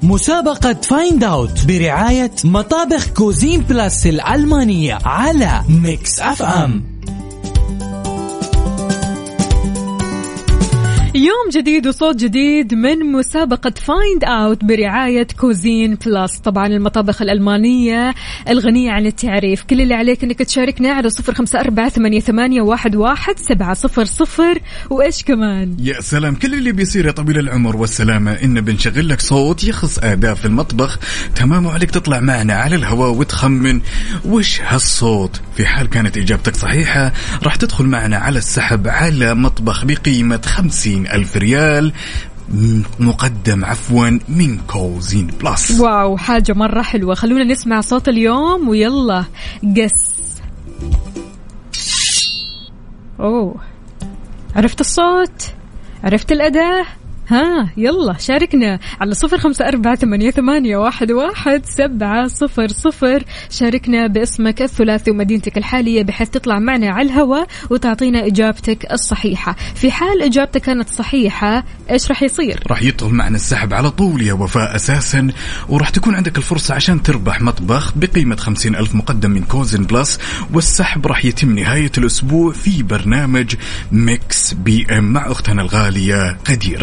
S7: مسابقة Find Out برعاية مطابخ Cuisine Plus الألمانية على Mix FM.
S2: يوم جديد وصوت جديد من مسابقة Find Out برعاية Cuisine Plus طبعا المطابخ الألمانية الغنية عن التعريف. كل اللي عليك إنك تشاركنا على صفر خمسة أربعة ثمانية, واحد سبعة صفر صفر. وإيش كمان؟
S5: يا سلام. كل اللي بيصير يا طويل العمر والسلامة إن بنشغل لك صوت يخص أداة في المطبخ. تمام وعليك تطلع معنا على الهواء وتخمن وش هالصوت. في حال كانت إجابتك صحيحة راح تدخل معنا على السحب على مطبخ بقيمة خمسين ألف ريال. مقدم عفوا من Cuisine Plus
S2: واو حاجة مرة حلوة. خلونا نسمع صوت اليوم ويلا guess أوه. عرفت الصوت؟ عرفت الأداة؟ ها يلا شاركنا على صفر خمسة أربعة ثمانية, ثمانية واحد, واحد سبعة صفر صفر. شاركنا باسمك الثلاثي ومدينتك الحالية بحيث تطلع معنا على الهواء وتعطينا إجابتك الصحيحة. في حال إجابتك كانت صحيحة إيش راح يصير؟
S5: راح يدخل معنا السحب على طول يا وفاء أساسا وراح تكون عندك الفرصة عشان تربح مطبخ بقيمة خمسين ألف مقدم من كوزن بلس والسحب راح يتم نهاية الأسبوع في برنامج Mix PM مع أختنا الغالية غدير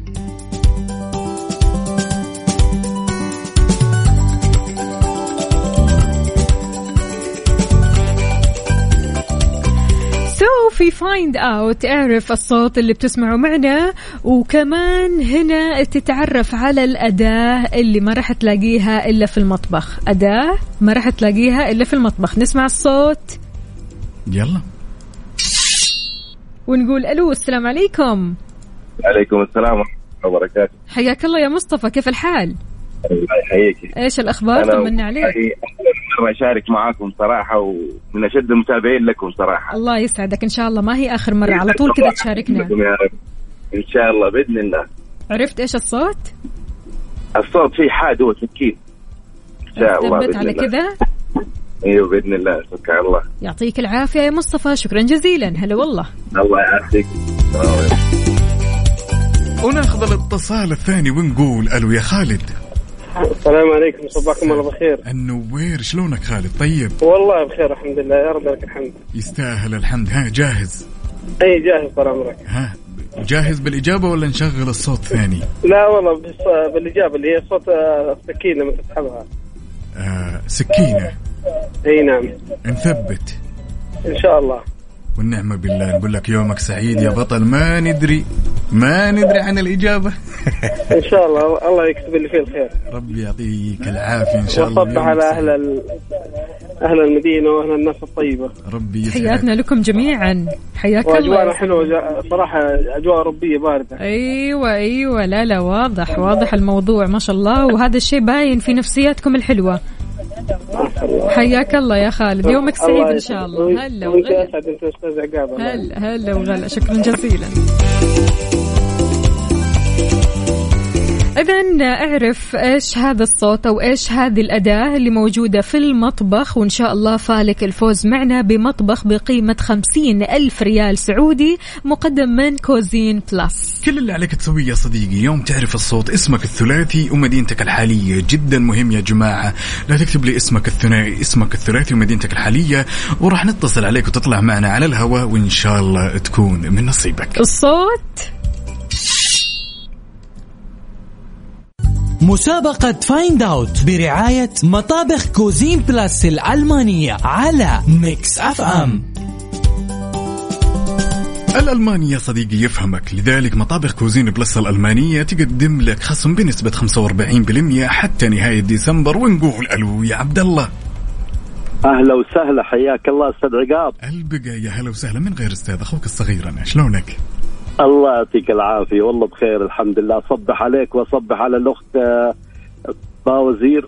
S2: في Find Out اعرف الصوت اللي بتسمعه معنا. وكمان هنا تتعرف على الأداة اللي ما راح تلاقيها إلا في المطبخ. أداة ما راح تلاقيها إلا في المطبخ. نسمع الصوت.
S5: يلا.
S2: ونقول ألو السلام عليكم.
S6: عليكم السلام ورحمة الله وبركاته.
S2: حياك الله يا مصطفى كيف الحال؟
S6: الله يحييك.
S2: إيش الأخبار؟ طمنا عليك.
S6: أنا أشارك معاكم صراحة ومن أشد المتابعين لكم صراحة.
S2: الله يسعدك. إن شاء الله ما هي آخر مرة. على طول كذا تشاركنا.
S6: إن شاء الله. بإذن الله.
S2: عرفت إيش الصوت؟
S6: الصوت فيه حاد هو سكين. إن شاء الله
S2: ثبت
S6: بإذن
S2: على
S6: الله.
S2: كذا
S6: إيوه بإذن الله توكل على الله.
S2: يعطيك العافية يا مصطفى. شكرا جزيلا. هلا والله.
S6: الله يعافيك.
S5: وناخذ الاتصال الثاني ونقول ألو يا خالد.
S8: السلام عليكم صباحكم الله بخير.
S5: النوير شلونك خالد؟ طيب.
S8: والله بخير الحمد لله. يا رب لك الحمد.
S5: يستاهل الحمد. ها جاهز؟
S8: اي جاهز طال عمرك.
S5: ها جاهز بالإجابة ولا نشغل الصوت ثاني؟
S8: لا والله بالإجابة اللي هي صوت آه، السكين لما تسحبها.
S5: آه سكينة.
S8: إي نعم.
S5: نثبت.
S8: إن شاء الله.
S5: والنعمة بالله نقول لك يومك سعيد يا بطل ما ندري. ما ندري عن الإجابة.
S8: إن شاء الله. الله يكتب اللي فيه الخير.
S5: ربي يعطيك العافية إن شاء الله.
S8: وصبح على. أهل ال... أهل المدينة وأهل الناس الطيبة.
S5: ربي يسعدك.
S2: حياتنا لكم جميعا. حياك
S8: وأجواءنا
S2: الله
S8: حلوة جا- صراحة أجواء اوروبيه باردة.
S2: أيوه أيوه. لا لا واضح واضح الموضوع ما شاء الله. وهذا الشيء باين في نفسياتكم الحلوة. حياك الله يا خالد. يومك سعيد إن شاء الله. هلا وغلا. هلا هلا وغلا. شكرا جزيلا. إذا أعرف إيش هذا الصوت أو إيش هذه الأداة اللي موجودة في المطبخ وإن شاء الله فالك الفوز معنا بمطبخ بقيمة خمسين ألف ريال سعودي مقدم من Cuisine Plus.
S5: كل اللي عليك تسويه يا صديقي يوم تعرف الصوت اسمك الثلاثي ومدينتك الحالية جدا مهم يا جماعة. لا تكتب لي اسمك الثنائي اسمك الثلاثي ومدينتك الحالية وراح نتصل عليك وتطلع معنا على الهواء وإن شاء الله تكون من نصيبك.
S2: الصوت
S7: مسابقة Find Out برعاية مطابخ Cuisine Plus الألمانية على Mix FM
S5: الألماني يا صديقي يفهمك. لذلك مطابخ Cuisine Plus الألمانية تقدم لك خصم بنسبة 45% حتى نهاية ديسمبر ونقول ألو يا عبد الله.
S8: أهلا وسهلا حياك الله أستاذ عقاب.
S5: البقى يا هلا وسهلا من غير أستاذ أخوك الصغير أنا شلونك؟
S8: الله يعطيك العافية. والله بخير الحمد لله. صبح عليك واصبح على الأخت آه، باوزير.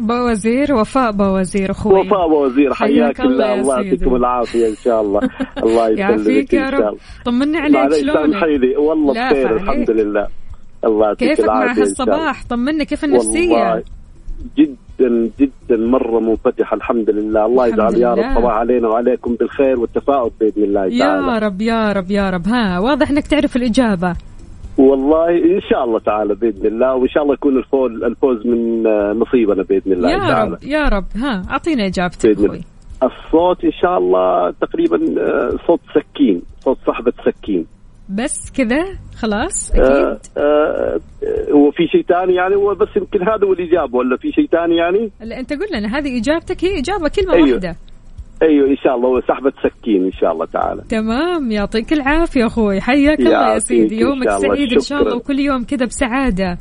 S2: بوزير وفاء بوزير أخوي.
S8: وفاء باوزير
S2: حياك
S8: حياك
S2: الله
S8: الله. يعطيكم العافية إن شاء الله. الله يسلمك
S2: يا
S8: ان شاء
S2: رب.
S8: الله.
S2: طمني عليك شلونك؟
S8: لي والله بخير. الحمد لله. الله يعطيك
S2: كيفك مع
S8: العافية شاء الله.
S2: هالصباح؟ طمنا كيف
S8: والله
S2: النفسية
S8: جدا جدا مرة منفتح الحمد لله. الله يجعل يا. رب صباح علينا وعليكم بالخير والتفاؤل بإذن الله
S2: يا
S8: تعالى.
S2: رب يا رب يا رب. ها واضح إنك تعرف الإجابة.
S8: والله إن شاء الله تعالى بإذن الله وإن شاء الله يكون الفوز الفوز من آه، نصيبنا بإذن الله
S2: يا
S8: تعالى.
S2: رب يا رب. ها أعطينا إجابتك
S8: بإذن
S2: أخوي
S8: الصوت إن شاء الله تقريبا آه، صوت سكين صوت سحبة سكين.
S2: بس كذا خلاص
S8: آه،
S2: أكيد.
S8: آه، آه، وفي شيء ثاني يعني؟ هو بس يمكن هذا هو الإجابة ولا في شيء ثاني يعني؟
S2: لا أنت قل لنا هذه إجابتك هي إجابة كلمة
S8: أيوه.
S2: واحدة.
S8: أيوه إن شاء الله هو سحبه سكين إن شاء الله تعالى.
S2: تمام يعطيك العافية أخوي. حياك الله يا سيدي. يومك. سعيد إن شاء الله
S8: شكراً.
S2: وكل يوم كذا بسعادة.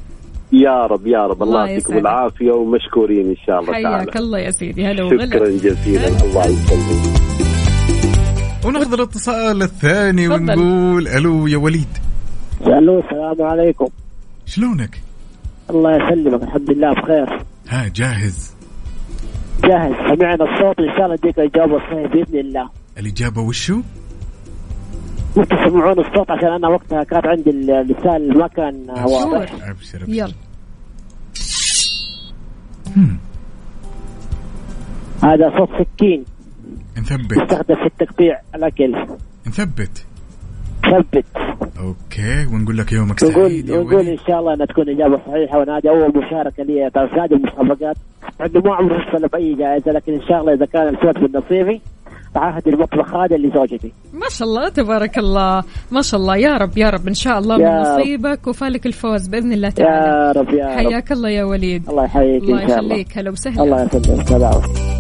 S8: يا رب يا رب. الله يعطيكم. العافية ومشكورين إن شاء الله
S2: حياك
S8: تعالى.
S2: الله يا سيدي. هلا
S8: شكرا
S2: وغلا.
S8: جزيلا. الله يسلمك.
S5: وناخذ الاتصال الثاني
S2: تفضل.
S5: ونقول ألو يا وليد.
S9: ألو السلام عليكم.
S5: شلونك؟
S9: الله يسلمك الحمد لله بخير.
S5: ها جاهز.
S9: جاهز. سمعنا الصوت إن شاء الله اديك الإجابة الصحيحة بإذن الله.
S5: الإجابة وشو؟
S9: ممكن تسمعون الصوت؟ عشان أنا وقتها كان عندي اللسان ما كان واضح.
S5: أبشر أبشر.
S2: يلا.
S9: هذا صوت سكين.
S5: نثبت.
S9: يستخدم في التقطيع الأكل.
S5: نثبت.
S9: ثبت.
S5: okay ونقول لك يومك
S9: نقول
S5: سعيد يا
S9: نقول
S5: وليد
S9: إن شاء الله إنها تكون إجابة صحيحة وأنا هذه أول مشاركة لي ترى في هذه المسابقات. عنده ما عمره حصل باي جائزة لكن إن شاء الله إذا كان الفوز من نصيبي اهدي المطبخ هذا لزوجتي
S2: ما شاء الله تبارك الله. ما شاء الله. يا رب يا رب. إن شاء الله
S9: يا
S2: من
S9: رب.
S2: نصيبك وفالك الفوز بإذن الله تعالى.
S9: يا رب يا رب.
S2: حياك الله يا وليد.
S9: الله يحييك
S2: الله
S9: ان شاء الله.
S2: يخليك. هلا وسهلا.
S9: الله يسلمك. سلام.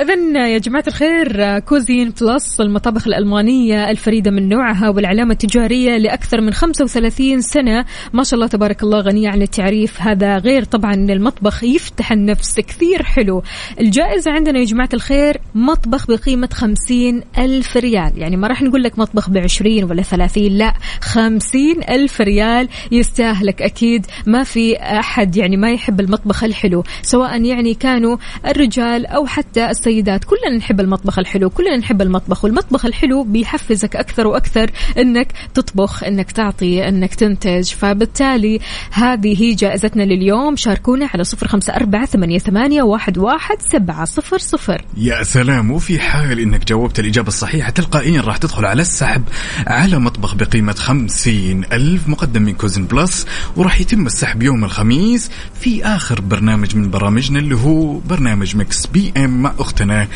S2: إذا يا جماعة الخير Cuisine Plus المطابخ الألمانية الفريدة من نوعها والعلامة التجارية لأكثر من 35 سنة. ما شاء الله تبارك الله غنية عن التعريف. هذا غير طبعا المطبخ يفتح النفس كثير حلو. الجائزة عندنا يا جماعة الخير مطبخ بقيمة 50 ألف ريال. يعني ما راح نقول لك مطبخ ب 20 ولا 30 لا 50 ألف ريال يستاهلك أكيد. ما في أحد يعني ما يحب المطبخ الحلو سواء يعني كانوا الرجال أو حتى السيدات. كلنا نحب المطبخ الحلو كلنا نحب المطبخ والمطبخ الحلو بيحفزك أكثر وأكثر أنك تطبخ أنك تعطي أنك تنتج. فبالتالي هذه هي جائزتنا لليوم. شاركونا على صفر خمسة أربعة ثمانية, ثمانية واحد, واحد سبعة صفر صفر.
S5: يا سلام وفي حال إنك جاوبت الإجابة الصحيحة تلقائيا راح تدخل على السحب على مطبخ بقيمة خمسين ألف مقدم من كوزن بلس وراح يتم السحب يوم الخميس في آخر برنامج من برامجنا اللي هو برنامج Mix PM مع أختنا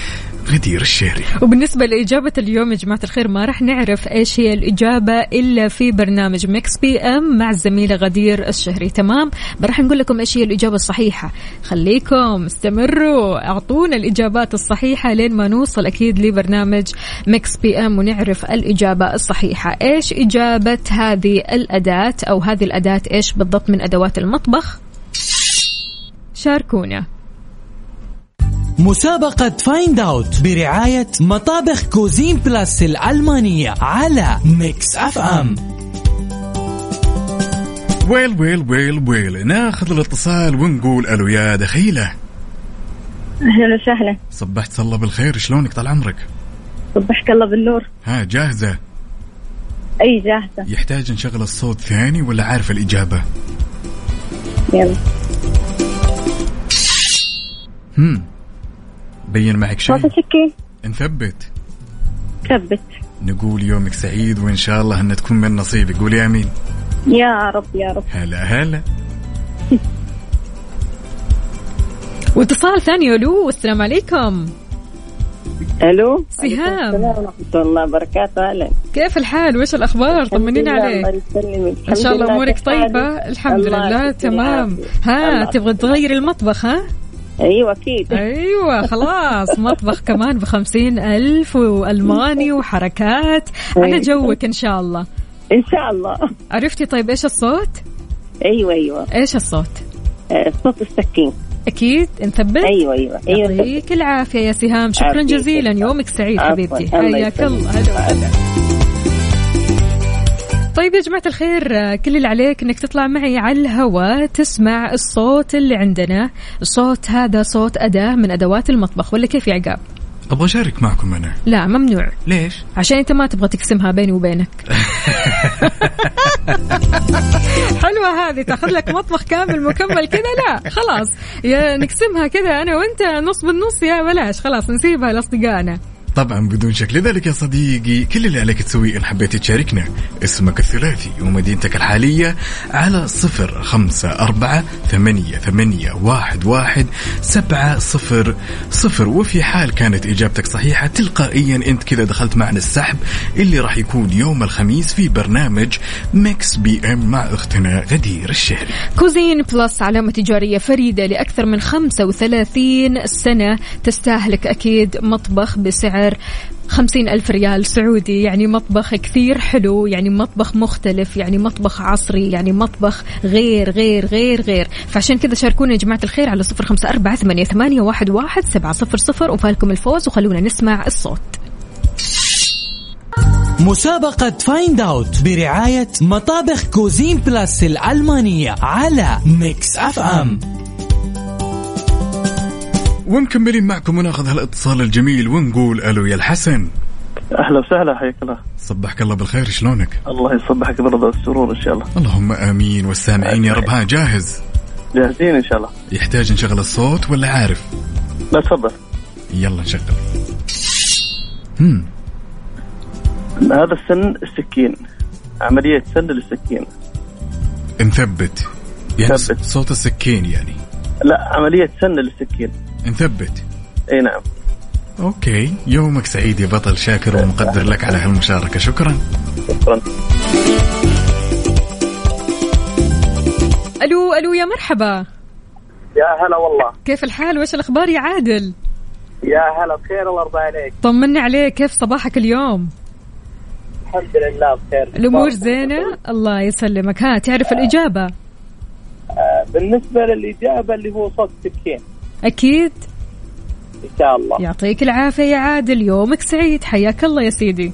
S5: غدير الشهري.
S2: وبالنسبة لإجابة اليوم يا جماعة الخير ما راح نعرف إيش هي الإجابة إلا في برنامج Mix PM مع الزميلة غدير الشهري. تمام؟ راح نقول لكم إيش هي الإجابة الصحيحة. خليكم استمروا أعطونا الإجابات الصحيحة لين ما نوصل أكيد لبرنامج Mix PM ونعرف الإجابة الصحيحة. إيش إجابة هذه الأداة أو هذه الأداة؟ إيش بالضبط من أدوات المطبخ؟ شاركونا.
S7: مسابقة Find Out برعاية مطابخ Cuisine Plus الألمانية على Mix FM
S5: well well well well ناخذ الاتصال ونقول ألو يا دخيلة.
S10: أهلا وسهلا.
S5: صبحت الله بالخير شلونك؟ طال عمرك.
S10: صبحك الله بالنور.
S5: ها جاهزة؟
S10: أي جاهزة.
S5: يحتاج نشغل الصوت ثاني ولا عارف الإجابة؟
S10: يلا.
S5: هم. بين معك شيء
S10: صوت السكين
S5: نثبت.
S10: ثبت.
S5: نقول يومك سعيد وإن شاء الله ان تكون من نصيبك قولي آمين.
S10: يا رب يا رب.
S5: هلا هلا.
S2: واتصال ثاني ألو السلام عليكم.
S10: ألو.
S2: سهام.
S10: السلام ورحمة الله وبركاته. أهلا.
S2: كيف الحال؟ وش الأخبار؟ طمنينا عليك.
S10: الله يسلمك.
S2: إن شاء الله
S10: أمورك؟
S2: طيبة؟ الحمد لله تمام. ها تبغى تغير المطبخ ها؟
S10: أيوه أكيد.
S2: أيوه خلاص. مطبخ كمان بخمسين ألف وألماني وحركات. على
S10: أيوة.
S2: جوك إن شاء الله.
S10: إن شاء الله.
S2: عرفتي طيب إيش الصوت؟
S10: أيوه أيوه.
S2: إيش الصوت؟
S10: آه، صوت السكين.
S2: أكيد. نثبت
S10: أيوه أيوه. أيوه
S2: يعطيك العافية يا سهام. شكرا. جزيلا. يومك سعيد. حبيبتي. حياك. الله. هلا طيب يا جماعة الخير كل اللي عليك إنك تطلع معي على الهواء تسمع الصوت اللي عندنا. الصوت هذا صوت أداة من أدوات المطبخ ولا كيف يا عقاب؟
S5: أبغى أشارك معكم أنا.
S2: لا ممنوع.
S5: ليش؟
S2: عشان أنت ما تبغى تقسمها بيني وبينك. حلوة هذه تأخذ لك مطبخ كامل مكمل كذا؟ لا خلاص. يا نقسمها كذا أنا وأنت نص بالنص يا بلاش. خلاص نسيبها لأصدقائنا.
S5: طبعا بدون شك. لذلك يا صديقي كل اللي عليك تسويه إن حبيت تشاركنا. اسمك الثلاثي ومدينتك الحالية على صفر خمسة أربعة ثمانية ثمانية واحد واحد سبعة صفر صفر. وفي حال كانت إجابتك صحيحة تلقائيا أنت كذا دخلت معنا السحب اللي راح يكون يوم الخميس في برنامج Mix PM مع أختنا غدير الشهري.
S2: Cuisine Plus علامة تجارية فريدة لأكثر من 35 سنة تستاهلك أكيد مطبخ بسعر خمسين ألف ريال سعودي يعني مطبخ كثير حلو يعني مطبخ مختلف يعني مطبخ عصري يعني مطبخ غير غير غير غير. فعشان كذا شاركونا يا جماعة الخير على صفر خمسة أربعة ثمانية, ثمانية واحد, واحد سبعة صفر صفر وفالكم الفوز وخلونا نسمع الصوت.
S7: مسابقة Find Out برعاية مطابخ Cuisine Plus الألمانية على Mix FM
S5: ومكملين معكم وناخذ هالاتصال الجميل ونقول ألو يا الحسن.
S11: أهلا وسهلا حياك الله.
S5: صبحك الله بالخير شلونك؟
S11: الله يصبحك بالرضا والسرور إن شاء الله.
S5: اللهم آمين والسامعين يا رب. ها جاهز؟
S11: جاهزين إن شاء الله.
S5: يحتاج نشغل الصوت ولا عارف؟
S11: لا تفضل.
S5: يلا نشغل. هم.
S11: هذا السن السكين عملية سن للسكين.
S5: نثبت. يعني
S11: ثبت.
S5: صوت السكين يعني.
S11: لا عملية سن للسكين.
S5: نثبت.
S11: إي نعم.
S5: okay. يومك سعيد يا بطل شاكر ومقدر لك على هالمشاركة. شكرا.
S11: شكرا.
S2: ألو ألو يا مرحبا.
S12: يا هلا والله.
S2: كيف الحال؟ وش الأخبار يا عادل؟
S12: يا هلا بخير الله يرضى عليك.
S2: طمني عليك. كيف صباحك اليوم؟
S12: الحمد لله بخير.
S2: الأمور زينة؟ الله يسلمك. ها تعرف الإجابة؟
S12: آه، بالنسبة للإجابة اللي هو صوت سكين
S2: أكيد.
S12: إن شاء الله.
S2: يعطيك العافية يا عادل. يومك سعيد. حياك الله يا سيدي.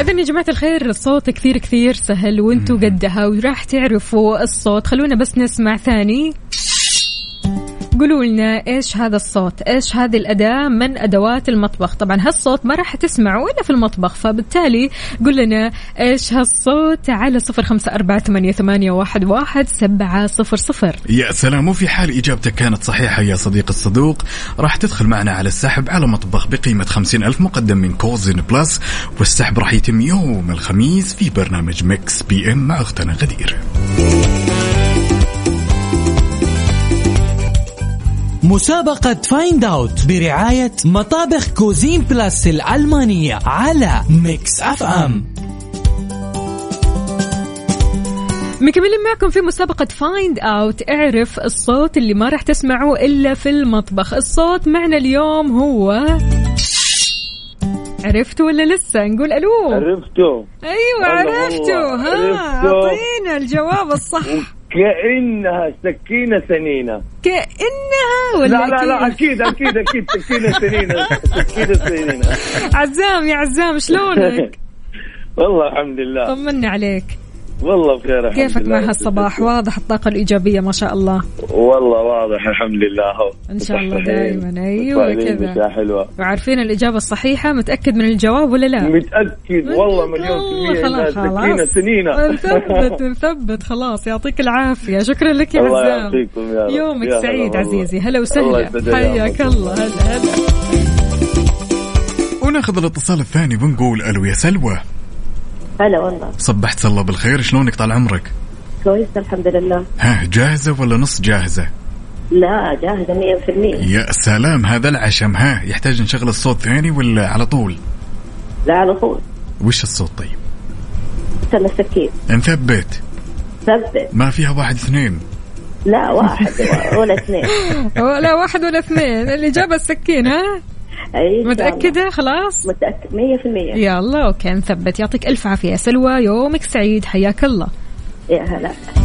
S2: إذا يا جماعة الخير. الصوت كثير كثير سهل وانتوا قدها وراح تعرفوا الصوت. خلونا بس نسمع ثاني. قولوا لنا إيش هذا الصوت؟ إيش هذه الأداة؟ من أدوات المطبخ؟ طبعا هالصوت ما راح تسمعه إلا في المطبخ فبالتالي قول لنا إيش هالصوت على صفر خمسة أربعة ثمانيه, ثمانية واحد, واحد سبعة صفر صفر.
S5: يا سلام وفي حال إجابتك كانت صحيحة يا صديق الصدوق راح تدخل معنا على السحب على مطبخ بقيمة خمسين ألف مقدم من كوزن بلس والسحب راح يتم يوم الخميس في برنامج Mix PM مع أختنا غدير.
S7: مسابقة Find Out برعاية مطابخ Cuisine Plus الألمانية على Mix FM
S2: مكملين معكم في مسابقة Find Out اعرف الصوت اللي ما راح تسمعه إلا في المطبخ. الصوت معنا اليوم هو عرفتوا ولا لسه؟ نقول ألو.
S12: عرفته.
S2: أيوه
S12: والله.
S2: ها
S12: عرفته.
S2: أعطينا الجواب الصح.
S12: كأنها سكينة سنينة
S2: كأنها ولا
S12: لا لا لا
S2: كيف؟
S12: أكيد أكيد أكيد سكينة سنينة سكينة سنينة
S2: عزام يا عزام شلونك؟
S12: والله الحمد لله
S2: طمنا عليك
S12: والله بخير الحمد
S2: كيفك
S12: لله.
S2: مع هالصباح واضح الطاقة الإيجابية ما شاء الله.
S12: والله واضح الحمد لله. هو
S2: إن شاء الله. دائما أيوة كذا.
S12: حلوة.
S2: وعارفين الإجابة الصحيحة؟ متأكد من الجواب ولا لا؟
S12: متأكد والله مليون في
S2: خلاص خلاص.
S12: سنينة.
S2: نثبت نثبت خلاص. يعطيك العافية. شكرا لك يا
S12: الله
S2: عزام.
S12: يعطيكم يا رب.
S2: يومك سعيد
S12: والله.
S2: عزيزي. هلا
S12: الله
S2: وسهلا. حياك. الله. هلا هلا.
S5: وناخذ الاتصال الثاني ونقول ألو يا سلوى.
S10: هلا والله.
S5: صبحت الله بالخير شلونك طال عمرك؟
S10: كويس الحمد لله.
S5: ها جاهزة ولا نص جاهزة؟
S10: لا جاهزة 100%
S5: يا سلام هذا العشم ها يحتاج نشغل الصوت ثاني ولا على طول؟
S10: لا على طول.
S5: وش الصوت طيب؟
S10: سنة السكين
S5: نثبت
S10: ثبت
S5: ما فيها واحد اثنين؟
S10: لا واحد ولا اثنين.
S2: ولا واحد ولا اثنين اللي جاب السكين ها؟ متأكدة؟ خلاص.
S10: متأكد 100%
S2: يلا okay نثبت. يعطيك ألف عافية. سلوى يومك سعيد. حياك الله.
S10: يا هلا.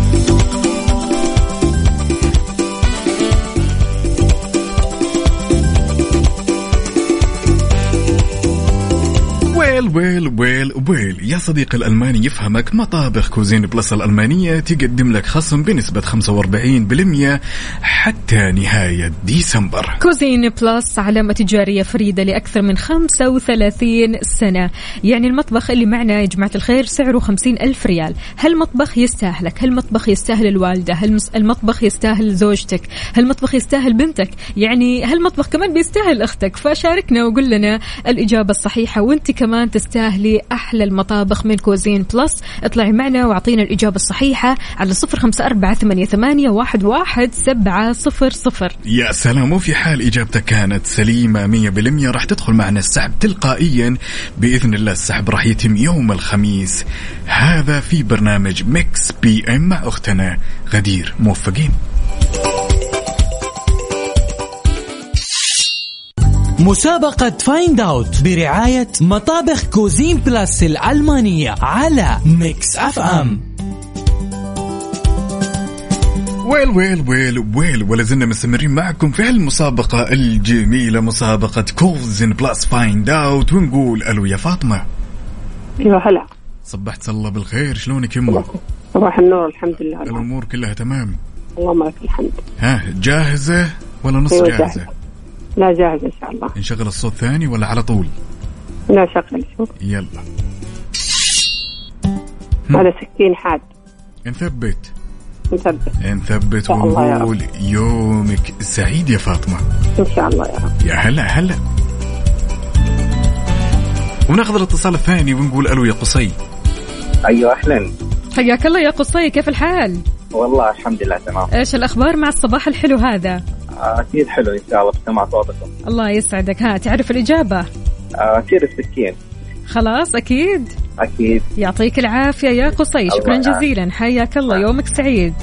S5: well well well well. يا صديقي الألماني يفهمك مطابخ Cuisine Plus الألمانية تقدم لك خصم بنسبة 45% حتى نهاية ديسمبر.
S2: Cuisine Plus علامة تجارية فريدة لأكثر من 35 سنة. يعني المطبخ اللي معنا يا جماعة الخير سعره 50 ألف ريال. هالمطبخ يستاهلك؟ هالمطبخ يستاهل الوالدة؟ هالمطبخ يستاهل زوجتك؟ هالمطبخ يستاهل بنتك؟ يعني هالمطبخ كمان بيستاهل أختك؟ فشاركنا وقول لنا الإجابة الصحيحة وأنت كمان تستاهلي أحلى المطابخ من Cuisine Plus. اطلعي معنا واعطينا الإجابة الصحيحة على صفر خمسة أربعة ثمانية, واحد, سبعة صفر صفر.
S5: يا سلام وفي حال إجابتك كانت سليمة 100% راح تدخل معنا السحب تلقائيا. بإذن الله السحب راح يتم يوم الخميس. هذا في برنامج Mix PM مع أختنا غدير موفقين.
S7: مسابقة Find Out برعاية مطابخ Cuisine Plus الألمانية على Mix FM
S5: well well well well ولا زلنا مستمرين معكم في هالمسابقة الجميلة مسابقة Cuisine Plus Find Out ونقول ألو يا فاطمة
S13: أيوه هلا
S5: صبحت الله بالخير شلونك يمه؟
S13: صباح النور الحمد لله
S5: الأمور كلها تمام
S13: اللهم لك الحمد
S5: ها جاهزة ولا نص
S13: أيوة
S5: جاهزة؟
S13: جاهزة. لا جاهز إن شاء الله.
S5: نشغل الصوت ثاني ولا على طول؟
S13: لا شغل. شوف.
S5: يلا.
S13: هذا سكين حاد.
S5: نثبت نثبت
S13: رب.
S5: ونقول يومك سعيد يا فاطمة.
S13: إن شاء الله يا رب.
S5: يا هلا هلا. وناخذ الاتصال الثاني ونقول ألو يا قصي.
S14: أيوه أهلا.
S2: حياك الله يا قصي كيف الحال؟
S14: والله الحمد لله تمام.
S2: إيش الأخبار مع الصباح الحلو هذا؟
S14: أكيد حلو إن شاء الله بسمع صوتكم.
S2: الله يسعدك. ها تعرف الإجابة؟
S14: أكيد السكين.
S2: خلاص أكيد.
S14: أكيد.
S2: يعطيك العافية يا قصي. شكرا. جزيلا. حياك الله. يومك سعيد.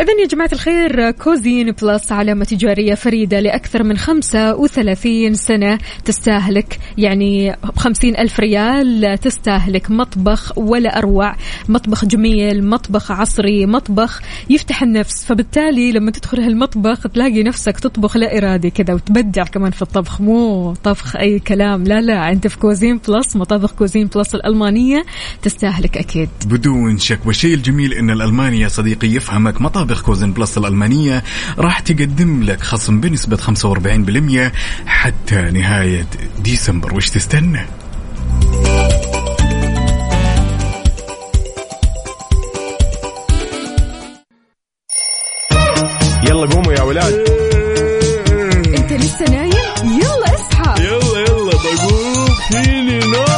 S2: إذا يا جماعة الخير Cuisine Plus علامة تجارية فريدة لأكثر من 35 سنة تستاهلك يعني 50 ألف ريال تستاهلك مطبخ ولا أروع مطبخ جميل مطبخ عصري مطبخ يفتح النفس. فبالتالي لما تدخل هالمطبخ تلاقي نفسك تطبخ لا إرادي كذا وتبدع كمان في الطبخ. مو طبخ أي كلام لا لا أنت في Cuisine Plus مطابخ Cuisine Plus الألمانية تستاهلك أكيد.
S5: بدون شك. والشيء الجميل إن الالماني يا صديقي يفهمك مطابخ كوزن بلس الألمانية راح تقدم لك خصم بنسبة 45% حتى نهاية ديسمبر. وش تستنى؟
S1: يلا قوموا يا ولاد.
S2: أنت لسه نايم؟ يلا اصحى.
S1: يلا يلا بقوم. فيني نوم؟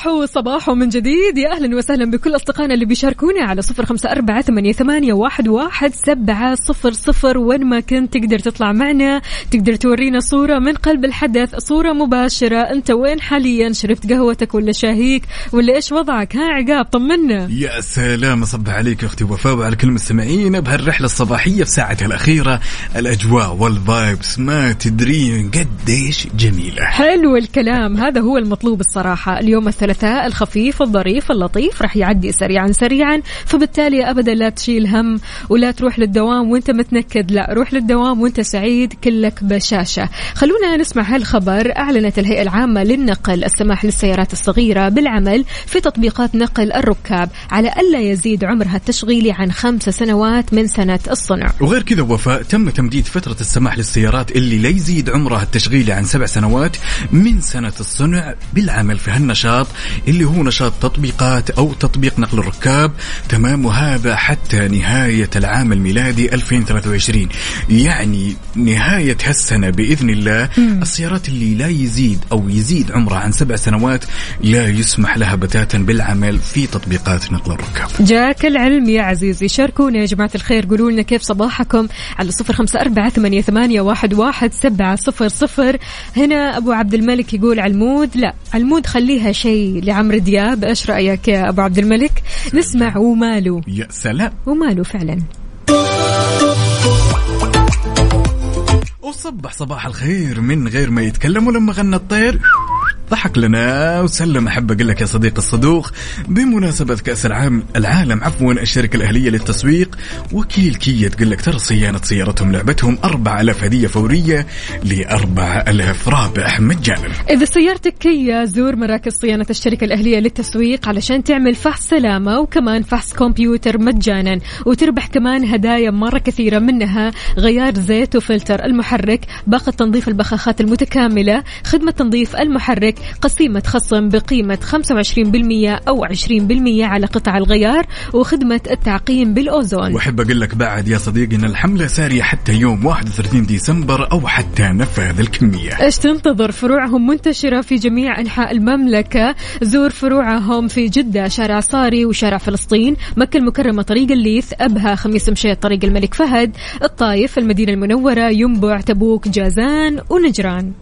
S2: صباح صباح من جديد. يا أهلا وسهلا بكل أصدقائنا اللي بيشاركونا على صفر خمسة أربعة ثمانية, ثمانية واحد, واحد سبعة صفر صفر. وين ما كنت تقدر تطلع معنا تقدر تورينا صورة من قلب الحدث صورة مباشرة. أنت وين حاليا؟ شربت قهوتك ولا شاهيك؟ ولا إيش وضعك؟ ها عقاب طمنا.
S5: يا سلام صب عليك أختي وفاء وعلى كل المستمعين بهالرحلة الصباحية في ساعتها الأخيرة. الأجواء والفايبس ما تدرين قديش جميلة.
S2: حلو الكلام هذا هو المطلوب الصراحة. اليوم الثلاثاء الخفيف الظريف اللطيف راح يعدي سريعا سريعا فبالتالي ابدا لا تشيل هم ولا تروح للدوام وأنت متنكد لا روح للدوام وأنت سعيد كلك بشاشة. خلونا نسمع هالخبر أعلنت الهيئة العامة للنقل السماح للسيارات الصغيرة بالعمل في تطبيقات نقل الركاب على ألا يزيد عمرها التشغيلي عن خمس سنوات من سنة الصنع.
S5: وغير كذا وفاء تم تمديد فترة السماح للسيارات اللي لا يزيد عمرها التشغيلي عن سبع سنوات من سنة الصنع بالعمل في هالنشاط. اللي هو نشاط تطبيقات أو تطبيق نقل الركاب. تمام؟ وهذا حتى نهاية العام الميلادي 2023 يعني نهاية هالسنة بإذن الله السيارات اللي لا يزيد أو يزيد عمرها عن سبع سنوات لا يسمح لها بتاتا بالعمل في تطبيقات نقل الركاب.
S2: جاك العلم يا عزيزي شاركونا يا جماعة الخير. قولوا لنا كيف صباحكم على صفر خمسة أربعة ثمانية, ثمانية واحد, واحد سبعة صفر صفر. هنا أبو عبد الملك يقول علمود لا علمود خليها شيء. لعمرو دياب. إيش رأيك يا أبو عبد الملك؟ نسمع وماله.
S5: يا سلام.
S2: وماله فعلا.
S5: وصبح صباح الخير. من غير ما يتكلم ولما غنى الطير. ضحك لنا وسلم. أحب أقول لك يا صديق الصدوق بمناسبة كأس العالم العالم عفوا الشركة الأهلية للتسويق وكيل كيا تقول لك ترى صيانه سيارتهم لعبتهم 4000 هدية فورية ل 4000 رابح مجانا.
S2: إذا سيارتك كيا زور مراكز صيانة الشركة الأهلية للتسويق علشان تعمل فحص سلامة وكمان فحص كمبيوتر مجانا وتربح كمان هدايا مرة كثيرة منها غيار زيت وفلتر المحرك باقة تنظيف البخاخات المتكاملة خدمة تنظيف المحرك قسيمة خصم بقيمة 25% أو 20% على قطع الغيار وخدمة التعقيم بالأوزون.
S5: وأحب أقول لك بعد يا صديقي إن الحملة سارية حتى يوم 31 ديسمبر أو حتى نفذ الكمية.
S2: إيش تنتظر فروعهم منتشرة في جميع أنحاء المملكة؟ زور فروعهم في جدة شارع صاري وشارع فلسطين مكة المكرمة طريق الليث أبها خميس مشيط طريق الملك فهد الطايف المدينة المنورة ينبع تبوك جازان ونجران.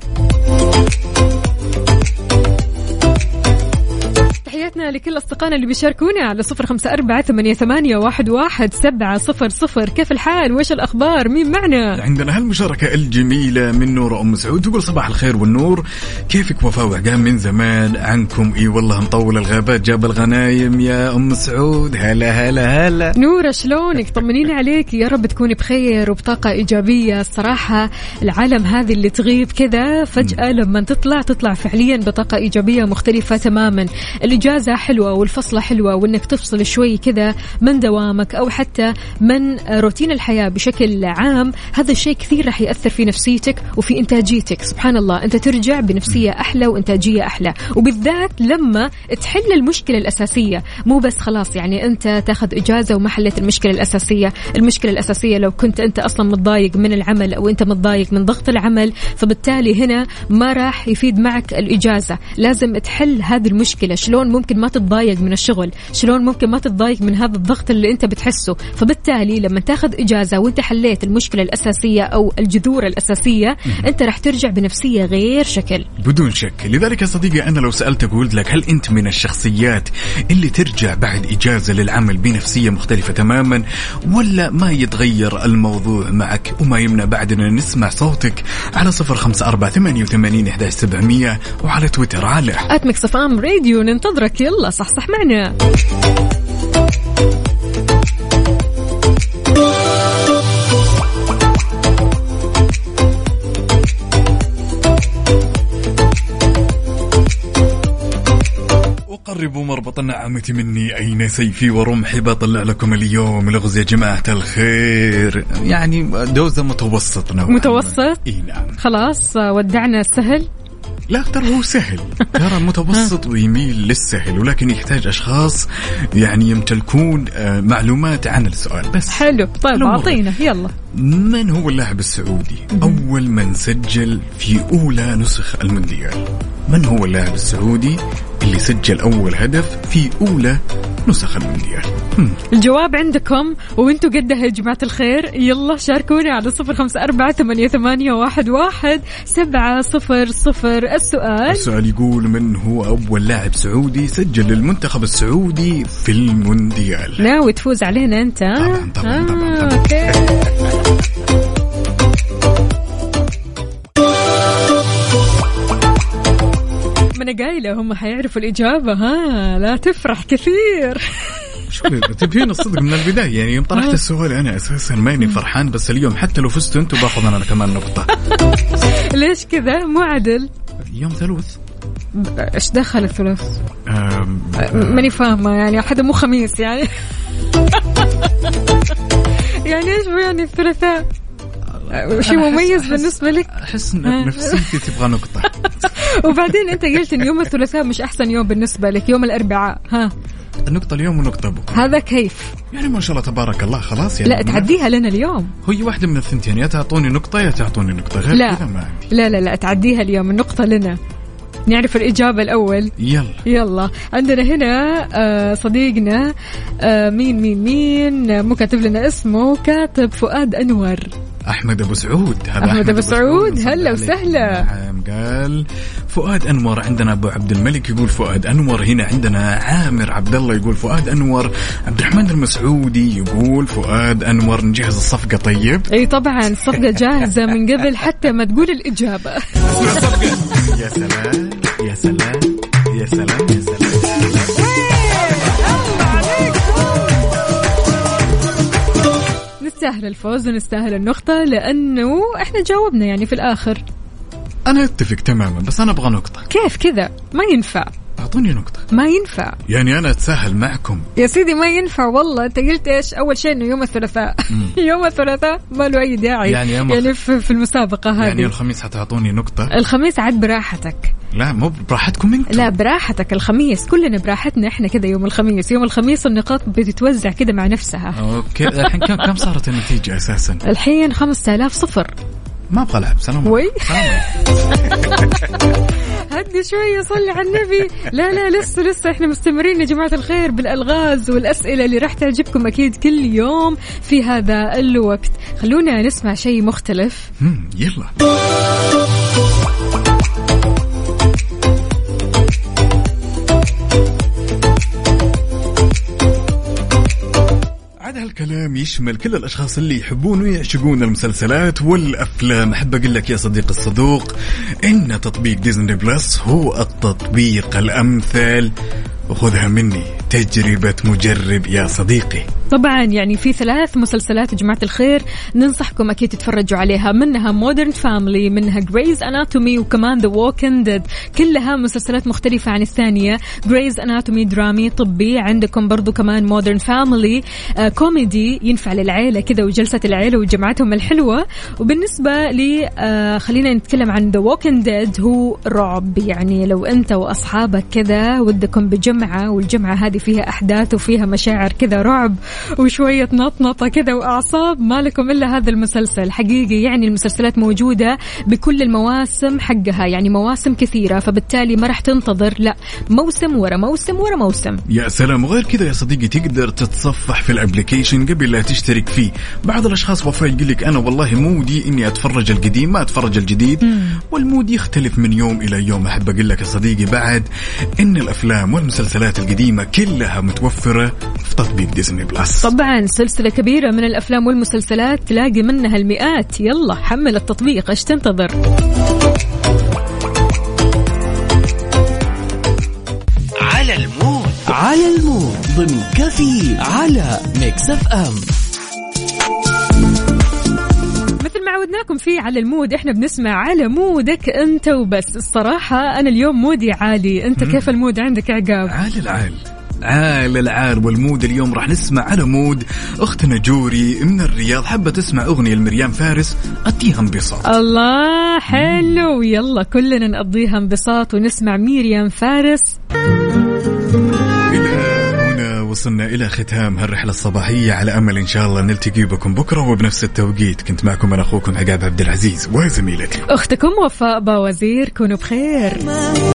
S2: تحياتنا لكل أصدقائنا اللي بيشاركونا على صفر خمسة أربعة ثمانية, ثمانية واحد, واحد سبعة صفر صفر. كيف الحال؟ وإيش الأخبار؟ مين معنا؟
S5: عندنا هالمشاركة الجميلة من نور أم سعود تقول صباح الخير والنور. كيفك وفاء وعقام من زمان؟ عنكم إي والله مطول الغابات جاب الغنايم يا أم سعود. هلا هلا هلا.
S2: نورة شلونك؟ طمنيني عليك. يا رب تكوني بخير وبطاقة إيجابية. الصراحة العالم هذه اللي تغيب كذا فجأة لما تطلع تطلع فعليا بطاقة إيجابية مختلفة تماما. الإجازة حلوة والفصلة حلوة وإنك تفصل شوي كذا من دوامك أو حتى من روتين الحياة بشكل عام. هذا الشيء كثير راح يأثر في نفسيتك وفي إنتاجيتك. سبحان الله أنت ترجع بنفسية أحلى وإنتاجية أحلى. وبالذات لما تحل المشكلة الأساسية. مو بس خلاص يعني أنت تاخذ إجازة وما حليت المشكلة الأساسية. المشكلة الأساسية لو كنت أنت أصلا متضايق من العمل أو أنت متضايق من ضغط العمل فبالتالي هنا ما راح يفيد معك الإجازة. لازم تحل هذه المشكلة. شلون ممكن ما تتضايق من الشغل شلون ممكن ما تتضايق من هذا الضغط اللي أنت بتحسه؟ فبالتالي لما تاخذ إجازة وأنت حليت المشكلة الأساسية أو الجذور الأساسية أنت راح ترجع بنفسية غير شكل.
S5: بدون شك. لذلك يا صديقي أنا لو سألتك وقلت لك هل أنت من الشخصيات اللي ترجع بعد إجازة للعمل بنفسية مختلفة تماما ولا ما يتغير الموضوع معك وما يمنع بعدنا نسمع صوتك على صفر خمسة أربعة ثمانية وثمانين وعلى تويتر. على
S2: Mix FM Radio ننتظرك يلا صح صح معنا.
S5: قربوا مربط النعامة مني أين سيفي ورمحي. بطلع لكم اليوم لغز يا جماعة الخير. يعني دوزة متوسط نوعا.
S2: متوسط؟
S5: إي نعم.
S2: خلاص ودعنا السهل.
S5: لا ترى هو سهل. ترى متوسط ويميل للسهل ولكن يحتاج أشخاص يعني يمتلكون آه، معلومات عن السؤال. بس
S2: حلو. طيب. أعطينا. يلا.
S5: من هو اللاعب السعودي؟ أول من سجل في أولى نسخ المونديال. من هو اللاعب السعودي؟ اللي سجل أول هدف في أولى نسخ المونديال.
S2: الجواب عندكم وأنتم قدها يا جماعة الخير؟ يلا شاركوني على صفر خمسة أربعة ثمانية, ثمانية واحد, واحد سبعة صفر صفر. السؤال؟
S5: السؤال يقول من هو أول لاعب سعودي سجل للمنتخب السعودي في المونديال؟
S2: ناوي تفوز علينا أنت طبعا
S5: طبعا
S2: طبعا, آه أوكي من قايلة هم حيعرفوا الإجابة ها لا تفرح كثير.
S5: شوفي تبين الصدق من البداية يعني يوم طرحت السؤال أنا أساسا ماني فرحان بس اليوم حتى لو فزتوا أنتم باخذ أنا كمان نقطة.
S2: ليش كذا؟ مو عدل.
S5: يوم ثلوث
S2: إيش دخل الثلاث؟
S5: آم،
S2: ماني فاهمة يعني حدا مو خميس يعني. يعني إيش يعني الثلاثاء؟ شيء مميز بالنسبة لك؟
S5: أحس نفسيتي تبغى نقطة.
S2: وبعدين أنت قلت إن يوم الثلاثاء مش أحسن يوم بالنسبة لك يوم الأربعاء. ها.
S5: النقطة اليوم ونقطة بكرة.
S2: هذا كيف؟
S5: يعني ما شاء الله تبارك الله خلاص يعني
S2: لا تعديها لنا اليوم.
S5: هي واحدة من الثنتين يا تعطوني نقطة يا تعطوني نقطة غير
S2: لا.
S5: كذا ما عندي.
S2: لا لا لا تعديها اليوم النقطة لنا. نعرف الإجابة الأول.
S5: يلا.
S2: يلا. عندنا هنا آه، صديقنا آه، مين مين مين؟ مو كاتب لنا اسمه كاتب فؤاد أنور.
S5: أحمد أبو سعود. هذا
S2: أحمد أبو سعود، هلا. وسهلا.
S5: نعم قال فؤاد أنور عندنا أبو عبد الملك يقول فؤاد أنور. هنا عندنا عامر عبد الله يقول فؤاد أنور. عبد الرحمن المسعودي يقول فؤاد أنور. نجهز الصفقة طيب.
S2: إي طبعا الصفقة جاهزة من قبل حتى ما تقول الإجابة.
S5: يا سلام يا سلام يا سلام.
S2: نستاهل الفوز ونستاهل النقطة لأنه إحنا جاوبنا يعني في الآخر.
S5: أنا أتفق تماما بس أنا أبغى نقطة.
S2: كيف كذا؟ ما ينفع.
S5: أعطوني نقطة.
S2: ما ينفع.
S5: يعني أنا أتساهل معكم.
S2: يا سيدي ما ينفع والله. أنت قلت إيش؟ أول شيء إنه يوم الثلاثاء. يوم الثلاثاء ما له أي داعي.
S5: يعني
S2: يعني في, في المسابقة هذه.
S5: يعني الخميس حتعطوني نقطة؟
S2: الخميس عاد براحتك.
S5: لا مو براحتكم أنتم.
S2: لا براحتك. الخميس كلنا براحتنا إحنا كذا يوم الخميس. يوم الخميس النقاط بتتوزع كذا مع نفسها.
S5: أوكي. الحين كم كم صارت النتيجة أساسا؟
S2: الحين 5000 صفر.
S5: ما أبغى ألعب سلام.
S2: وي. هدي شوية صلي على النبي. لا لا لسه لسه. إحنا مستمرين يا جماعة الخير بالألغاز والأسئلة اللي راح تعجبكم أكيد كل يوم في هذا الوقت. خلونا نسمع شيء مختلف.
S5: يلا. عاد هالكلام يشمل كل الأشخاص اللي يحبون ويعشقون المسلسلات والأفلام. أحب أقول لك يا صديقي الصدوق إن تطبيق Disney Plus هو التطبيق الأمثل. وخذها مني تجربة مجرب يا صديقي.
S2: طبعا يعني في ثلاث مسلسلات يا جماعة الخير ننصحكم أكيد تتفرجوا عليها منها Modern Family منها Grey's Anatomy وكمان The Walking Dead كلها مسلسلات مختلفة عن الثانية. Grey's Anatomy درامي طبي عندكم برضو كمان Modern Family آه كوميدي ينفع للعيلة كذا وجلسة العيلة وجمعتهم الحلوة. وبالنسبة لي آه خلينا نتكلم عن The Walking Dead هو رعب. يعني لو أنت وأصحابك كذا ودكم بجمعة والجمعة هذه فيها أحداث وفيها مشاعر كذا رعب وشوية نطنطة كذا وأعصاب ما لكم إلا هذا المسلسل. حقيقي يعني المسلسلات موجودة بكل المواسم حقها يعني مواسم كثيرة فبالتالي ما راح تنتظر لا موسم ورا موسم ورا موسم.
S5: يا سلام وغير كذا يا صديقي تقدر تتصفح في ال application قبل لا تشترك فيه. بعض الأشخاص وفاء يقول لك أنا والله mood ي إني أتفرج القديم ما أتفرج الجديد. وال mood يختلف من يوم إلى يوم. أحب أقول لك يا صديقي بعد إن الأفلام والمسلسلات القديمة كلها متوفرة في تطبيق Disney Plus
S2: طبعا سلسلة كبيرة من الأفلام والمسلسلات تلاقي منها المئات. يلا حمل التطبيق إيش تنتظر؟
S7: على ال mood. على ال mood. ضمن كفي على Mix FM
S2: مثل ما عودناكم فيه على ال mood إحنا بنسمع على mood ك أنت وبس. الصراحة أنا اليوم mood ي عالي. أنت كيف ال mood عندك عقاب؟
S5: عال العال عال العال وال mood اليوم راح نسمع على mood اختنا جوري من الرياض. حابة تسمع أغنية لمريم فارس؟ اديها انبساط.
S2: الله حلو. يلا كلنا نقضيها انبساط ونسمع ميريام فارس.
S5: وصلنا إلى ختام هالرحلة الصباحية على أمل إن شاء الله نلتقي بكم بكرة وبنفس التوقيت. كنت معكم أنا أخوكم عقاب عبد العزيز وزميلتي.
S2: أختكم وفاء باوزير كونوا بخير.